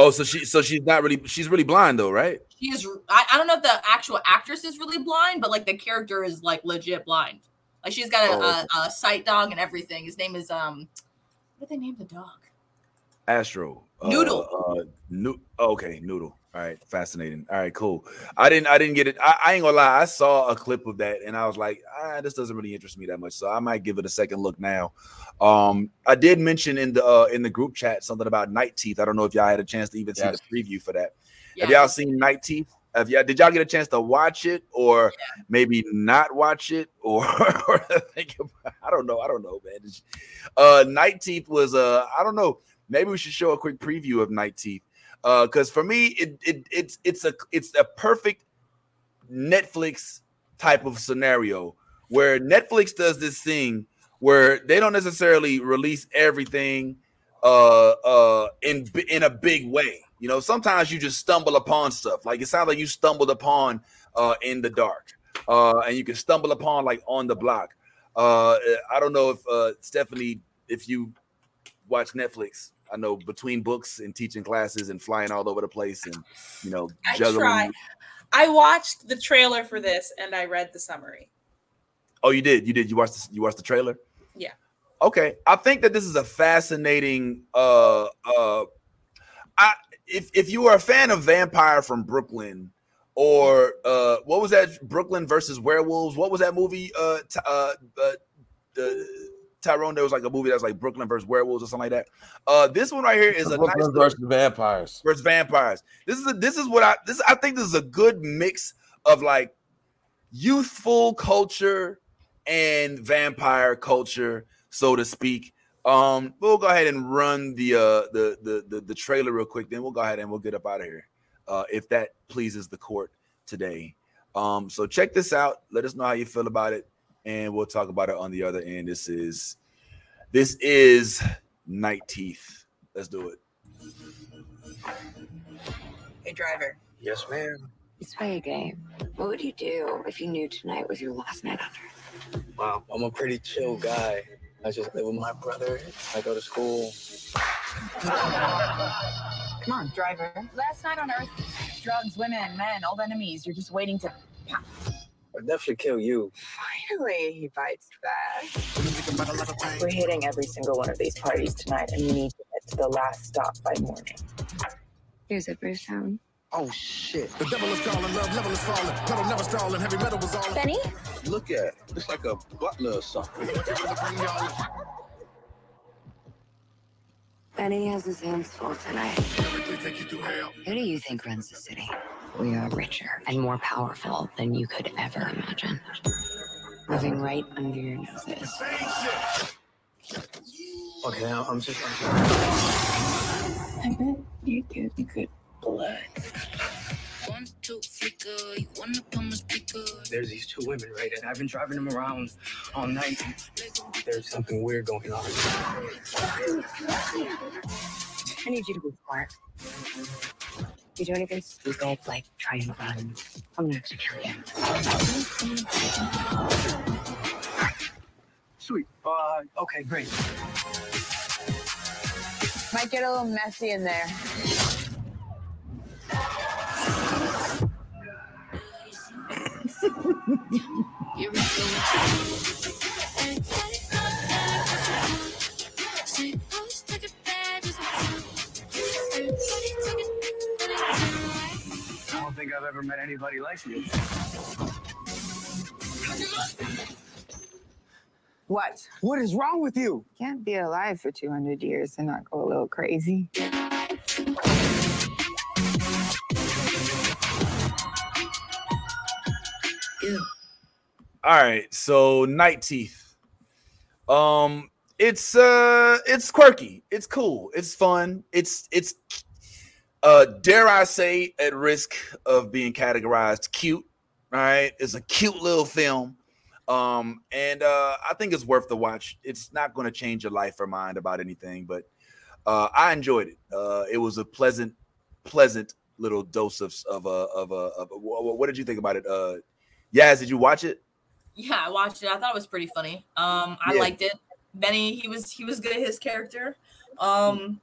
Oh, so she so she's not really she's really blind though, right? She is. I, I don't know if the actual actress is really blind, but like the character is like legit blind. Like she's got a, oh, a, a sight dog and everything. His name is um, what did they name the dog? Astro. Noodle. Uh, uh, no, okay, Noodle. All right, fascinating. All right, cool. I didn't I didn't get it. I, I, ain't gonna lie, I saw a clip of that and I was like, ah, this doesn't really interest me that much. So I might give it a second look now. Um, I did mention in the uh, in the group chat something about Night Teeth. I don't know if y'all had a chance to even see the preview for that. Yeah. Have y'all seen Night Teeth? Have y'all did y'all get a chance to watch it or yeah. maybe not watch it or, or think about, I don't know. I don't know, man. Uh Night Teeth was uh I don't know. Maybe we should show a quick preview of Night Teeth because uh, for me, it, it it's it's a it's a perfect Netflix type of scenario where Netflix does this thing where they don't necessarily release everything uh uh in in a big way. You know, sometimes you just stumble upon stuff. Like it sounds like you stumbled upon uh in the dark. Uh and you can stumble upon like on the block. Uh I don't know if uh Stephanie if you watch Netflix I know between books and teaching classes and flying all over the place and you know juggling. I, try. I watched the trailer for this and I read the summary. Oh, you did. You did. You watched. The, you watched the trailer. Yeah. Okay. I think that this is a fascinating. Uh. Uh. I if if you are a fan of Vampire from Brooklyn or uh what was that Brooklyn versus Werewolves? What was that movie? Uh. T- uh. uh the Tyrone, there was like a movie that's like Brooklyn versus werewolves or something like that. Uh, this one right here is a Brooklyn nice versus vampires. Versus vampires. This is a, this is what I this I think this is a good mix of like youthful culture and vampire culture, so to speak. Um, we'll go ahead and run the uh the the the, the trailer real quick. Then we'll go ahead and we'll get up out of here. Uh, if that pleases the court today. Um, so check this out. Let us know how you feel about it and we'll talk about it on the other end. This is this is Night Teeth. Let's do it. Hey, driver. Yes, ma'am. Let's play a game. What would you do if you knew tonight was your last night on Earth? Wow, I'm a pretty chill guy. I just live with my brother. I go to school. Come on, driver. Last night on Earth, drugs, women, men, old enemies. You're just waiting to I'd definitely kill you. Finally, he bites back. We're hitting every single one of these parties tonight, and you need to get to the last stop by morning. Here's a Bruce Town. Oh shit. The devil is calling, love level is falling, pedal never stalling, heavy metal was all. Benny? Look at it's like a butler or something. Benny has his hands full tonight. Who do you think runs the city? We are richer and more powerful than you could ever imagine. Moving right under your noses. Okay, I'm I'm just. I'm I bet you get me good blood. There's these two women, right? And I've been driving them around all night. There's something weird going on. I need you to be smart. If you do anything stupid, like try and run, I'm gonna execute you. Sweet. Uh, okay, great. Might get a little messy in there. think I've ever met anybody like you. What? What is wrong with you? Can't be alive for 200 years and not go a little crazy. All right, so Night Teeth. Um, it's uh, it's quirky, it's cool, it's fun, it's it's uh, dare I say, at risk of being categorized cute. All right, it's a cute little film. Um, and uh, I think it's worth the watch. It's not going to change your life or mind about anything, but uh, I enjoyed it. Uh, it was a pleasant, pleasant little dose of of a of a of what did you think about it? Uh, Yaz, did you watch it? Yeah, I watched it. I thought it was pretty funny. Um, I Yeah. liked it. Benny, he was he was good at his character. Um,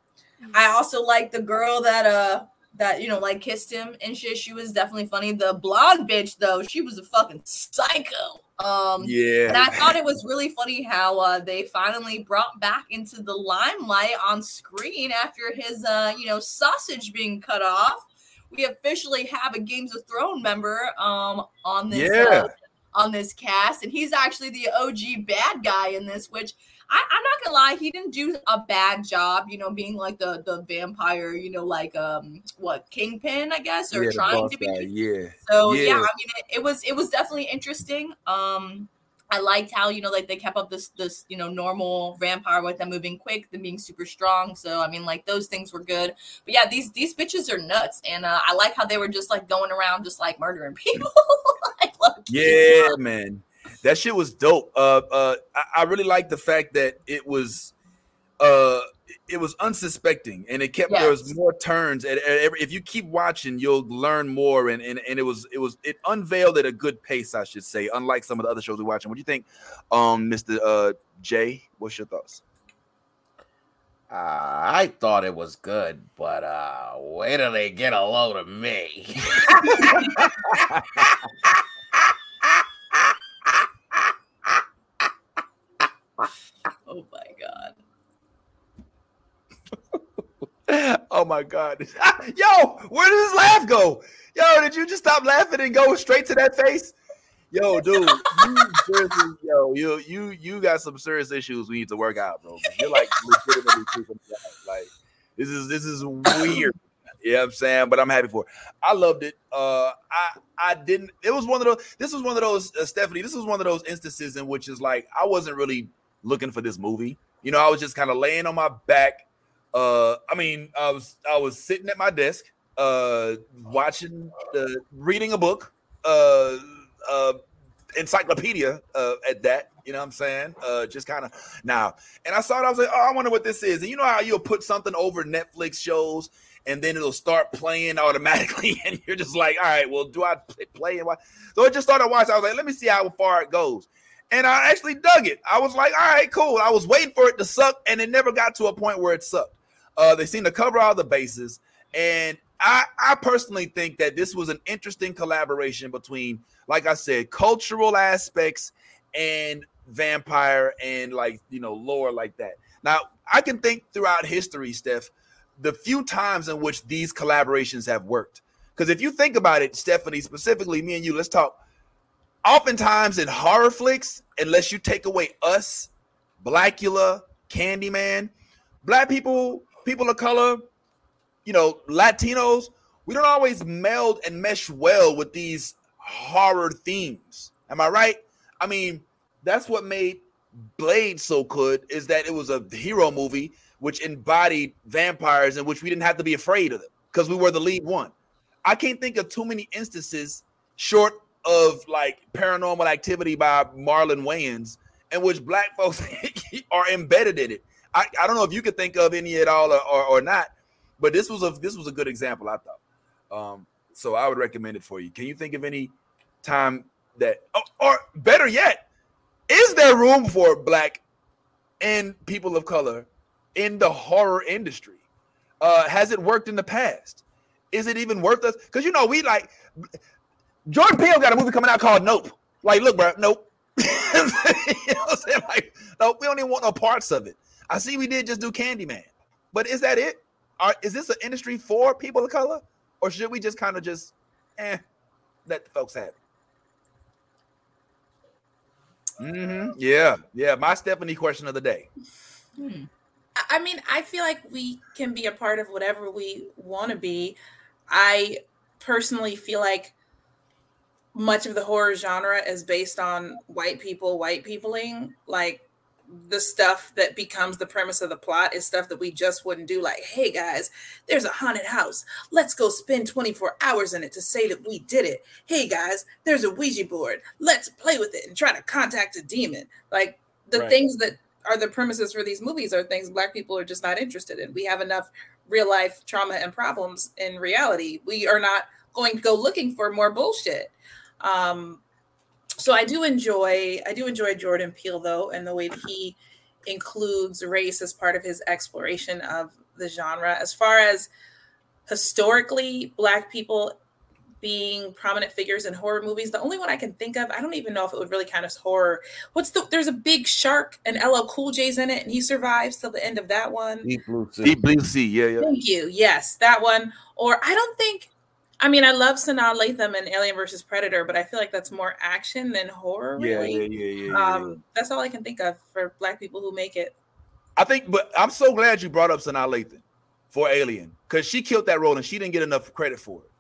I also like the girl that uh that you know like kissed him and shit. She was definitely funny. The blonde bitch though, she was a fucking psycho. Um, Yeah. and I thought it was really funny how uh, they finally brought back into the limelight on screen after his, uh, you know, sausage being cut off. We officially have a Games of Thrones member um, on this Yeah. uh, on this cast, and he's actually the OG bad guy in this. Which I, I'm not gonna lie, he didn't do a bad job, you know, being like the the vampire, you know, like um what Kingpin, I guess, or Yeah, trying to be. guy, yeah. So yeah, Yeah. I mean, it, it was it was definitely interesting. Um, I liked how you know like they kept up this this you know normal vampire with them moving quick, them being super strong. So I mean, like those things were good. But yeah, these these bitches are nuts, and uh, I like how they were just like going around just like murdering people. like. Yeah, man. That shit was dope. Uh uh I, I really like the fact that it was uh it was unsuspecting and it kept there was more turns and every if you keep watching you'll learn more and, and and it was it was it unveiled at a good pace i should say unlike some of the other shows we're watching what do you think um mr uh jay what's your thoughts Uh, I thought it was good, but uh, wait till they get a load of me. Oh my god. oh my god. Yo where did his laugh go? Yo did you just stop laughing and go straight to that face? Yo dude you seriously, yo you you you got some serious issues we need to work out bro. You're like legitimately freaking like this is this is weird. You know what i'm saying? But i'm happy for it. I loved it. Uh i i didn't it was one of those this was one of those uh, stephanie this was one of those instances in which is like i wasn't really looking for this movie. You know i was just kind of laying on my back uh i mean i was i was sitting at my desk uh watching uh, reading a book uh uh encyclopedia uh at that you know what i'm saying? Uh just kind of now and i saw it i was like oh i wonder what this is. And you know how you'll put something over netflix shows and then it'll start playing automatically and you're just like all right well do i play, and watch? So i just started watching i was like let me see how far it goes and i actually dug it i was like all right cool i was waiting for it to suck and it never got to a point where it sucked uh, they seem to cover all the bases, and I, I personally think that this was an interesting collaboration between, like I said, cultural aspects and vampire and like you know lore like that. Now I can think throughout history, Steph, the few times in which these collaborations have worked. Because if you think about it, Stephanie, specifically me and you, let's talk. Oftentimes in horror flicks, unless you take away us, Blackula, Candyman, black people, people of color, you know, Latinos, we don't always meld and mesh well with these horror themes. Am I right? I mean, that's what made Blade so good is that it was a hero movie which embodied vampires in which we didn't have to be afraid of them because we were the lead one. I can't think of too many instances short of like paranormal activity by Marlon Wayans in which black folks are embedded in it. I, I don't know if you could think of any at all or, or, or not, but this was a this was a good example, I thought. Um, so I would recommend it for you. Can you think of any time that or, or better yet, is there room for black and people of color in the horror industry? Uh, has it worked in the past? Is it even worth us? Because you know, we like Jordan Peele got a movie coming out called Nope. Like, look, bro, nope. you know what I'm saying? Like, no, we don't even want no parts of it. I see we did just do Candyman, but is that it? Are, is this an industry for people of color, or should we just kind of just, eh, let the folks have it? Mm-hmm. Yeah, yeah. My Stephanie question of the day. Hmm. I mean, I feel like we can be a part of whatever we want to be. I personally feel like much of the horror genre is based on white people, white peopling. Like the stuff that becomes the premise of the plot is stuff that we just wouldn't do. Like, hey guys, there's a haunted house. Let's go spend 24 hours in it to say that we did it. Hey guys, there's a Ouija board. Let's play with it and try to contact a demon. Like the right. things that are the premises for these movies are things black people are just not interested in. We have enough real life trauma and problems in reality. We are not going to go looking for more bullshit. Um, so I do enjoy I do enjoy Jordan Peele though, and the way that he includes race as part of his exploration of the genre. As far as historically black people being prominent figures in horror movies. The only one I can think of, I don't even know if it would really count as horror. What's the? There's a big shark and LL Cool J's in it, and he survives till the end of that one. Deep Blue Sea. Deep Blue Sea. Yeah, yeah. Thank you. Yes, that one. Or I don't think. I mean, I love Sanaa Lathan and Alien versus Predator, but I feel like that's more action than horror. Really. Yeah, yeah, yeah, yeah, um, yeah. That's all I can think of for black people who make it. I think, but I'm so glad you brought up Sanaa Lathan for Alien because she killed that role and she didn't get enough credit for it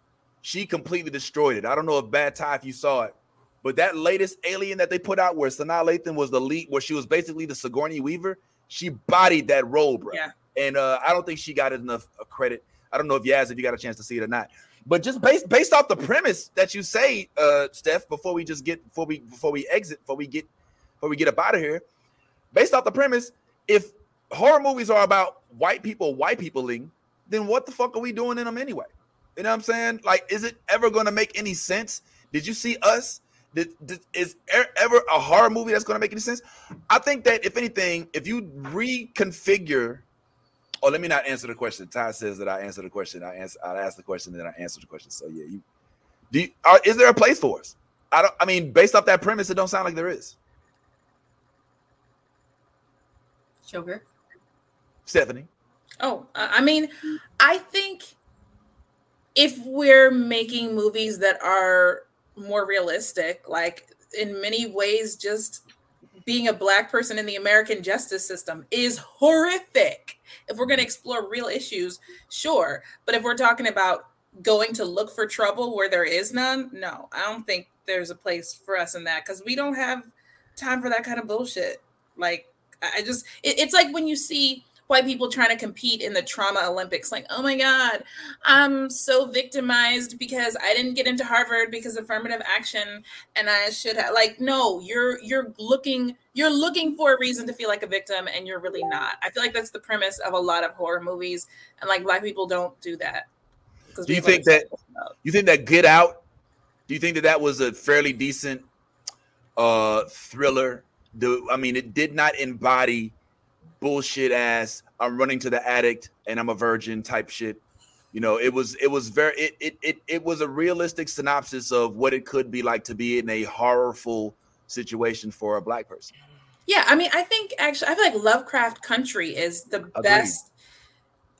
she completely destroyed it. I don't know if Bad Tie if you saw it, but that latest Alien that they put out, where Sanaa Lathan was the lead, where she was basically the Sigourney Weaver, she bodied that role, bro. Yeah. And uh, I don't think she got enough uh, credit. I don't know if Yaz, if you got a chance to see it or not. But just based based off the premise that you say, uh, Steph, before we just get before we before we exit, before we get before we get up out of here, based off the premise, if horror movies are about white people, white peopling, then what the fuck are we doing in them anyway? You know what I'm saying? Like, is it ever going to make any sense? Did you see us? Did, did, is ever a horror movie that's going to make any sense? I think that if anything, if you reconfigure, oh, let me not answer the question. Ty says that I answer the question. I answer. I ask the question, and then I answer the question. So yeah, you do. You, are, is there a place for us? I don't. I mean, based off that premise, it don't sound like there is. Sugar. Stephanie. Oh, I mean, I think if we're making movies that are more realistic, like in many ways, just being a black person in the American justice system is horrific. If we're going to explore real issues, sure. But if we're talking about going to look for trouble where there is none, no, I don't think there's a place for us in that because we don't have time for that kind of bullshit. Like, I just, it, it's like when you see white people trying to compete in the trauma Olympics. Like, oh my God, I'm so victimized because I didn't get into Harvard because affirmative action and I should have like, no, you're you're looking you're looking for a reason to feel like a victim and you're really not. I feel like that's the premise of a lot of horror movies. And like black people don't do that. Do you think that you think that Get Out? Do you think that that was a fairly decent uh thriller? Do I mean it did not embody bullshit ass I'm running to the addict and I'm a virgin type shit. You know, it was it was very it it it, it was a realistic synopsis of what it could be like to be in a horrorful situation for a black person. Yeah, I mean, I think actually I feel like Lovecraft Country is the Agreed. best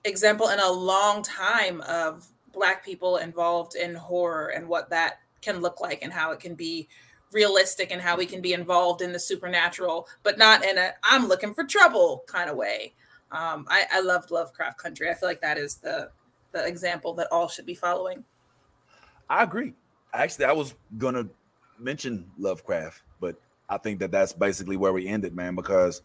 example in a long time of black people involved in horror and what that can look like and how it can be realistic and how we can be involved in the supernatural, but not in a I'm looking for trouble kind of way. Um, I, I loved Lovecraft Country. I feel like that is the the example that all should be following. I agree. Actually, I was gonna mention Lovecraft, but I think that that's basically where we ended, man. Because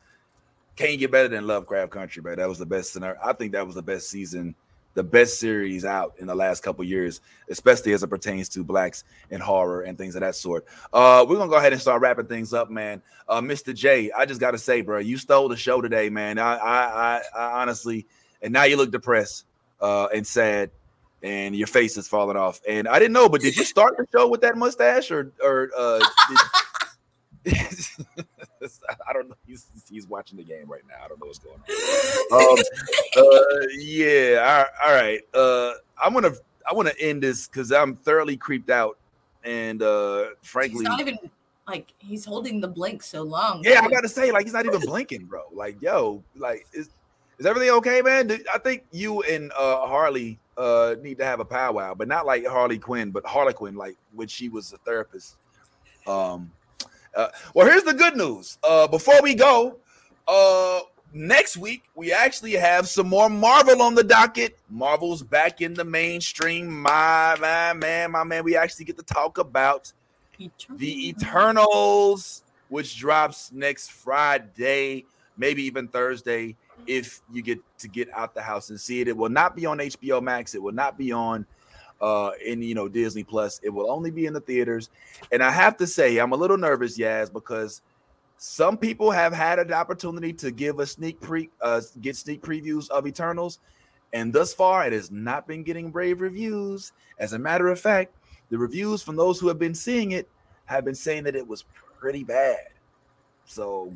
can't get better than Lovecraft Country, man. That was the best scenario. I think that was the best season, the best series out in the last couple years, especially as it pertains to blacks and horror and things of that sort. Uh, we're gonna go ahead and start wrapping things up, man. Uh, Mr. J, I just gotta say, bro, you stole the show today, man. I, I, I, I honestly, and now you look depressed uh, and sad, and your face is falling off. And I didn't know, but did you start the show with that mustache, or, or uh, did, I don't know. He's he's watching the game right now. I don't know what's going on. Um, uh, yeah. All, all right. Uh, I'm gonna I want to end this because I'm thoroughly creeped out, and uh, frankly, He's not even like he's holding the blink so long. yeah, I gotta say, like he's not even blinking, bro. Like, yo, like is is everything okay, man? Do- I think you and uh Harley uh need to have a powwow, but not like Harley Quinn, but Harlequin, like when she was a therapist. Um, uh, well, here's the good news. Uh, before we go, uh, next week we actually have some more Marvel on the docket. Marvel's back in the mainstream. My, my man, my man. We actually get to talk about the Eternals, which drops next Friday, maybe even Thursday, if you get to get out the house and see it. It will not be on HBO Max. It will not be on uh in you know Disney Plus. It will only be in the theaters. And I have to say, I'm a little nervous, Yaz, because some people have had an opportunity to give a sneak pre uh get sneak previews of Eternals, and thus far it has not been getting brave reviews. As a matter of fact, the reviews from those who have been seeing it have been saying that it was pretty bad. So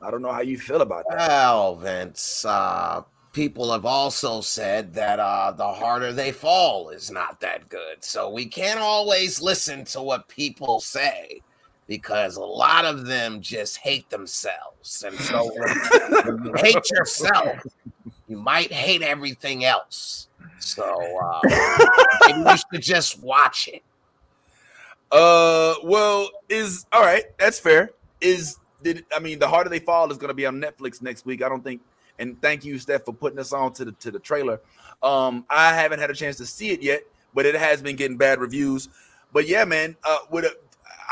I don't know how you feel about that. Well, Vince, uh, people have also said that uh, the harder they fall is not that good. So we can't always listen to what people say because a lot of them just hate themselves. And so when, you hate yourself, you might hate everything else. So uh, maybe you should just watch it. Uh, well, is all right. That's fair. Is did I mean the harder they fall is going to be on Netflix next week? I don't think. And thank you, Steph, for putting us on to the to the trailer. Um, I haven't had a chance to see it yet, but it has been getting bad reviews. But yeah, man. Uh, with a,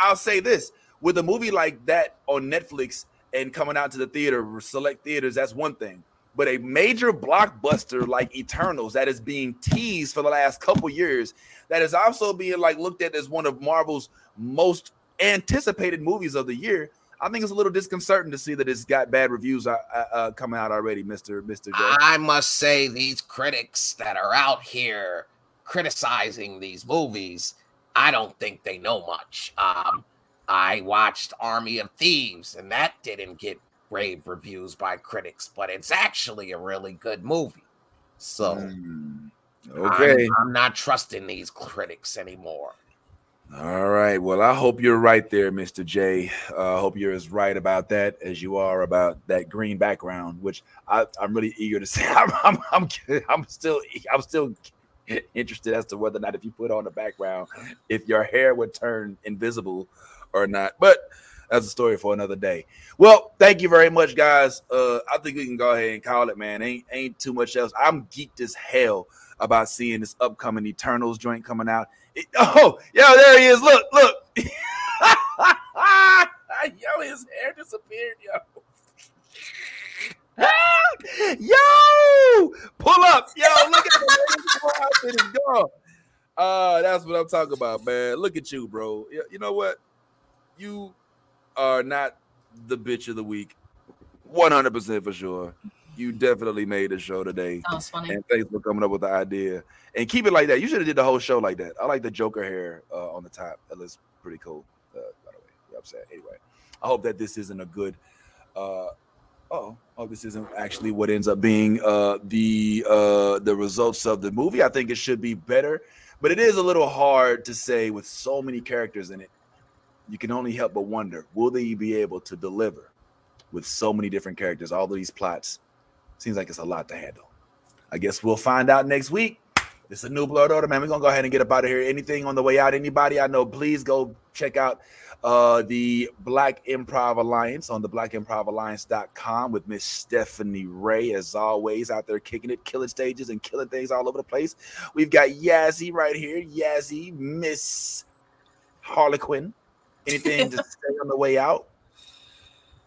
I'll say this: with a movie like that on Netflix and coming out to the theater, select theaters, that's one thing. But a major blockbuster like Eternals that is being teased for the last couple years, that is also being like looked at as one of Marvel's most anticipated movies of the year. I think it's a little disconcerting to see that it's got bad reviews uh, uh, coming out already, Mister Mister. I must say, these critics that are out here criticizing these movies, I don't think they know much. Um, I watched Army of Thieves, and that didn't get rave reviews by critics, but it's actually a really good movie. So, Mm, okay. I'm, I'm not trusting these critics anymore. All right. Well, I hope you're right there, Mr. J. Uh, I hope you're as right about that as you are about that green background, which I, I'm really eager to see. I'm, I'm, I'm, I'm still, I'm still interested as to whether or not if you put on the background, if your hair would turn invisible or not. But that's a story for another day. Well, thank you very much, guys. Uh, I think we can go ahead and call it, man. Ain't ain't too much else. I'm geeked as hell about seeing this upcoming Eternals joint coming out. It- oh, yo, there he is. Look, look. yo, his hair disappeared, yo. yo, pull up, yo. Look at the outfit is gone. Uh, that's what I'm talking about, man. Look at you, bro. You, you know what? You are not the bitch of the week. 100% for sure. You definitely made the show today. That was funny. And thanks for coming up with the idea. And keep it like that. You should have did the whole show like that. I like the Joker hair uh, on the top. That looks pretty cool. Uh, by the way, you know I'm saying. Anyway, I hope that this isn't a good. Uh, oh, oh, this isn't actually what ends up being uh, the uh, the results of the movie. I think it should be better, but it is a little hard to say with so many characters in it. You can only help but wonder: Will they be able to deliver with so many different characters? All of these plots seems like it's a lot to handle. I guess we'll find out next week. It's a new blood order, man. We're gonna go ahead and get up out of here. Anything on the way out? Anybody I know, please go check out uh the Black Improv Alliance on the blackimprovalliance.com with Miss Stephanie Ray, as always, out there kicking it, killing stages and killing things all over the place. We've got Yazzie right here, Yazzie, Miss Harlequin. Anything to say on the way out?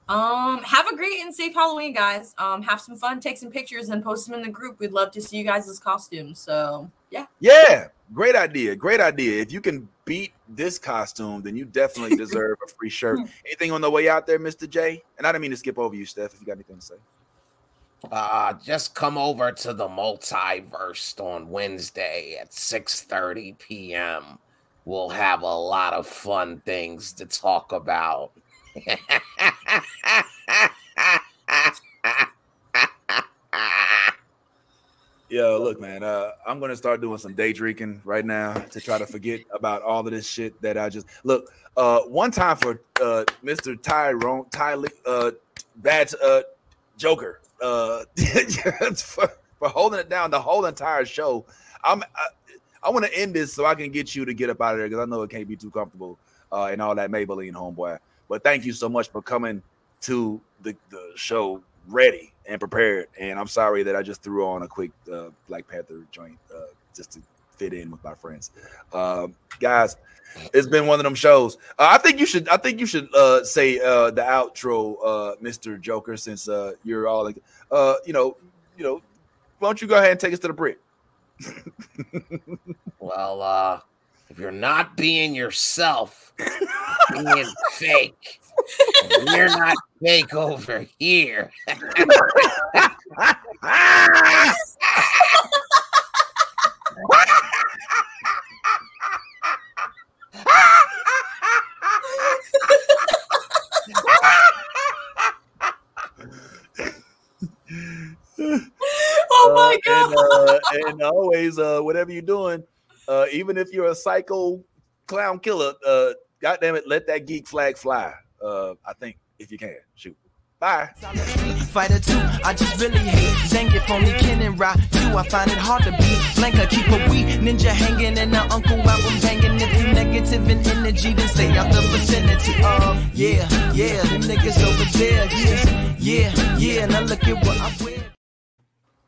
Um, have a great and safe Halloween, guys. Um, have some fun, take some pictures, and post them in the group. We'd love to see you guys' costumes. So yeah. Yeah, great idea. Great idea. If you can beat this costume, then you definitely deserve a free shirt. Anything on the way out there, Mr. J? And I didn't mean to skip over you, Steph. If you got anything to say. Uh, just come over to the multiverse on Wednesday at 6:30 p.m. We'll have a lot of fun things to talk about. Yo, look, man. Uh, I'm gonna start doing some day drinking right now to try to forget about all of this shit that I just look. Uh, one time for uh, Mr. Tyrone, Ty, uh, bad uh, Joker, uh, for, for holding it down the whole entire show. I'm I, I want to end this so I can get you to get up out of there because I know it can't be too comfortable uh, and all that Maybelline homeboy. But thank you so much for coming to the, the show ready and prepared. And I'm sorry that I just threw on a quick uh, Black Panther joint uh, just to fit in with my friends. Um, guys, it's been one of them shows. Uh, I think you should. I think you should uh, say uh, the outro, Mister Joker, since you're all like, you know, you know. Why don't you go ahead and take us to the break? well, if you're not being yourself, being fake, you're not fake over here. oh my god! And, uh, and always, uh, whatever you're doing, uh, even if you're a psycho clown killer, uh, God damn it, let that geek flag fly. Uh, I think if you can, shoot. Bye. Fighter 2, I just really hate Zangief, only Ken and Ra. You, I find it hard to beat. Blanka, keep a wee ninja hanging, and the uncle album banging. If you negative in energy, then stay out the vicinity. Uh, yeah, yeah, them niggas over there. Yeah, yeah, yeah. Now look at what I wear.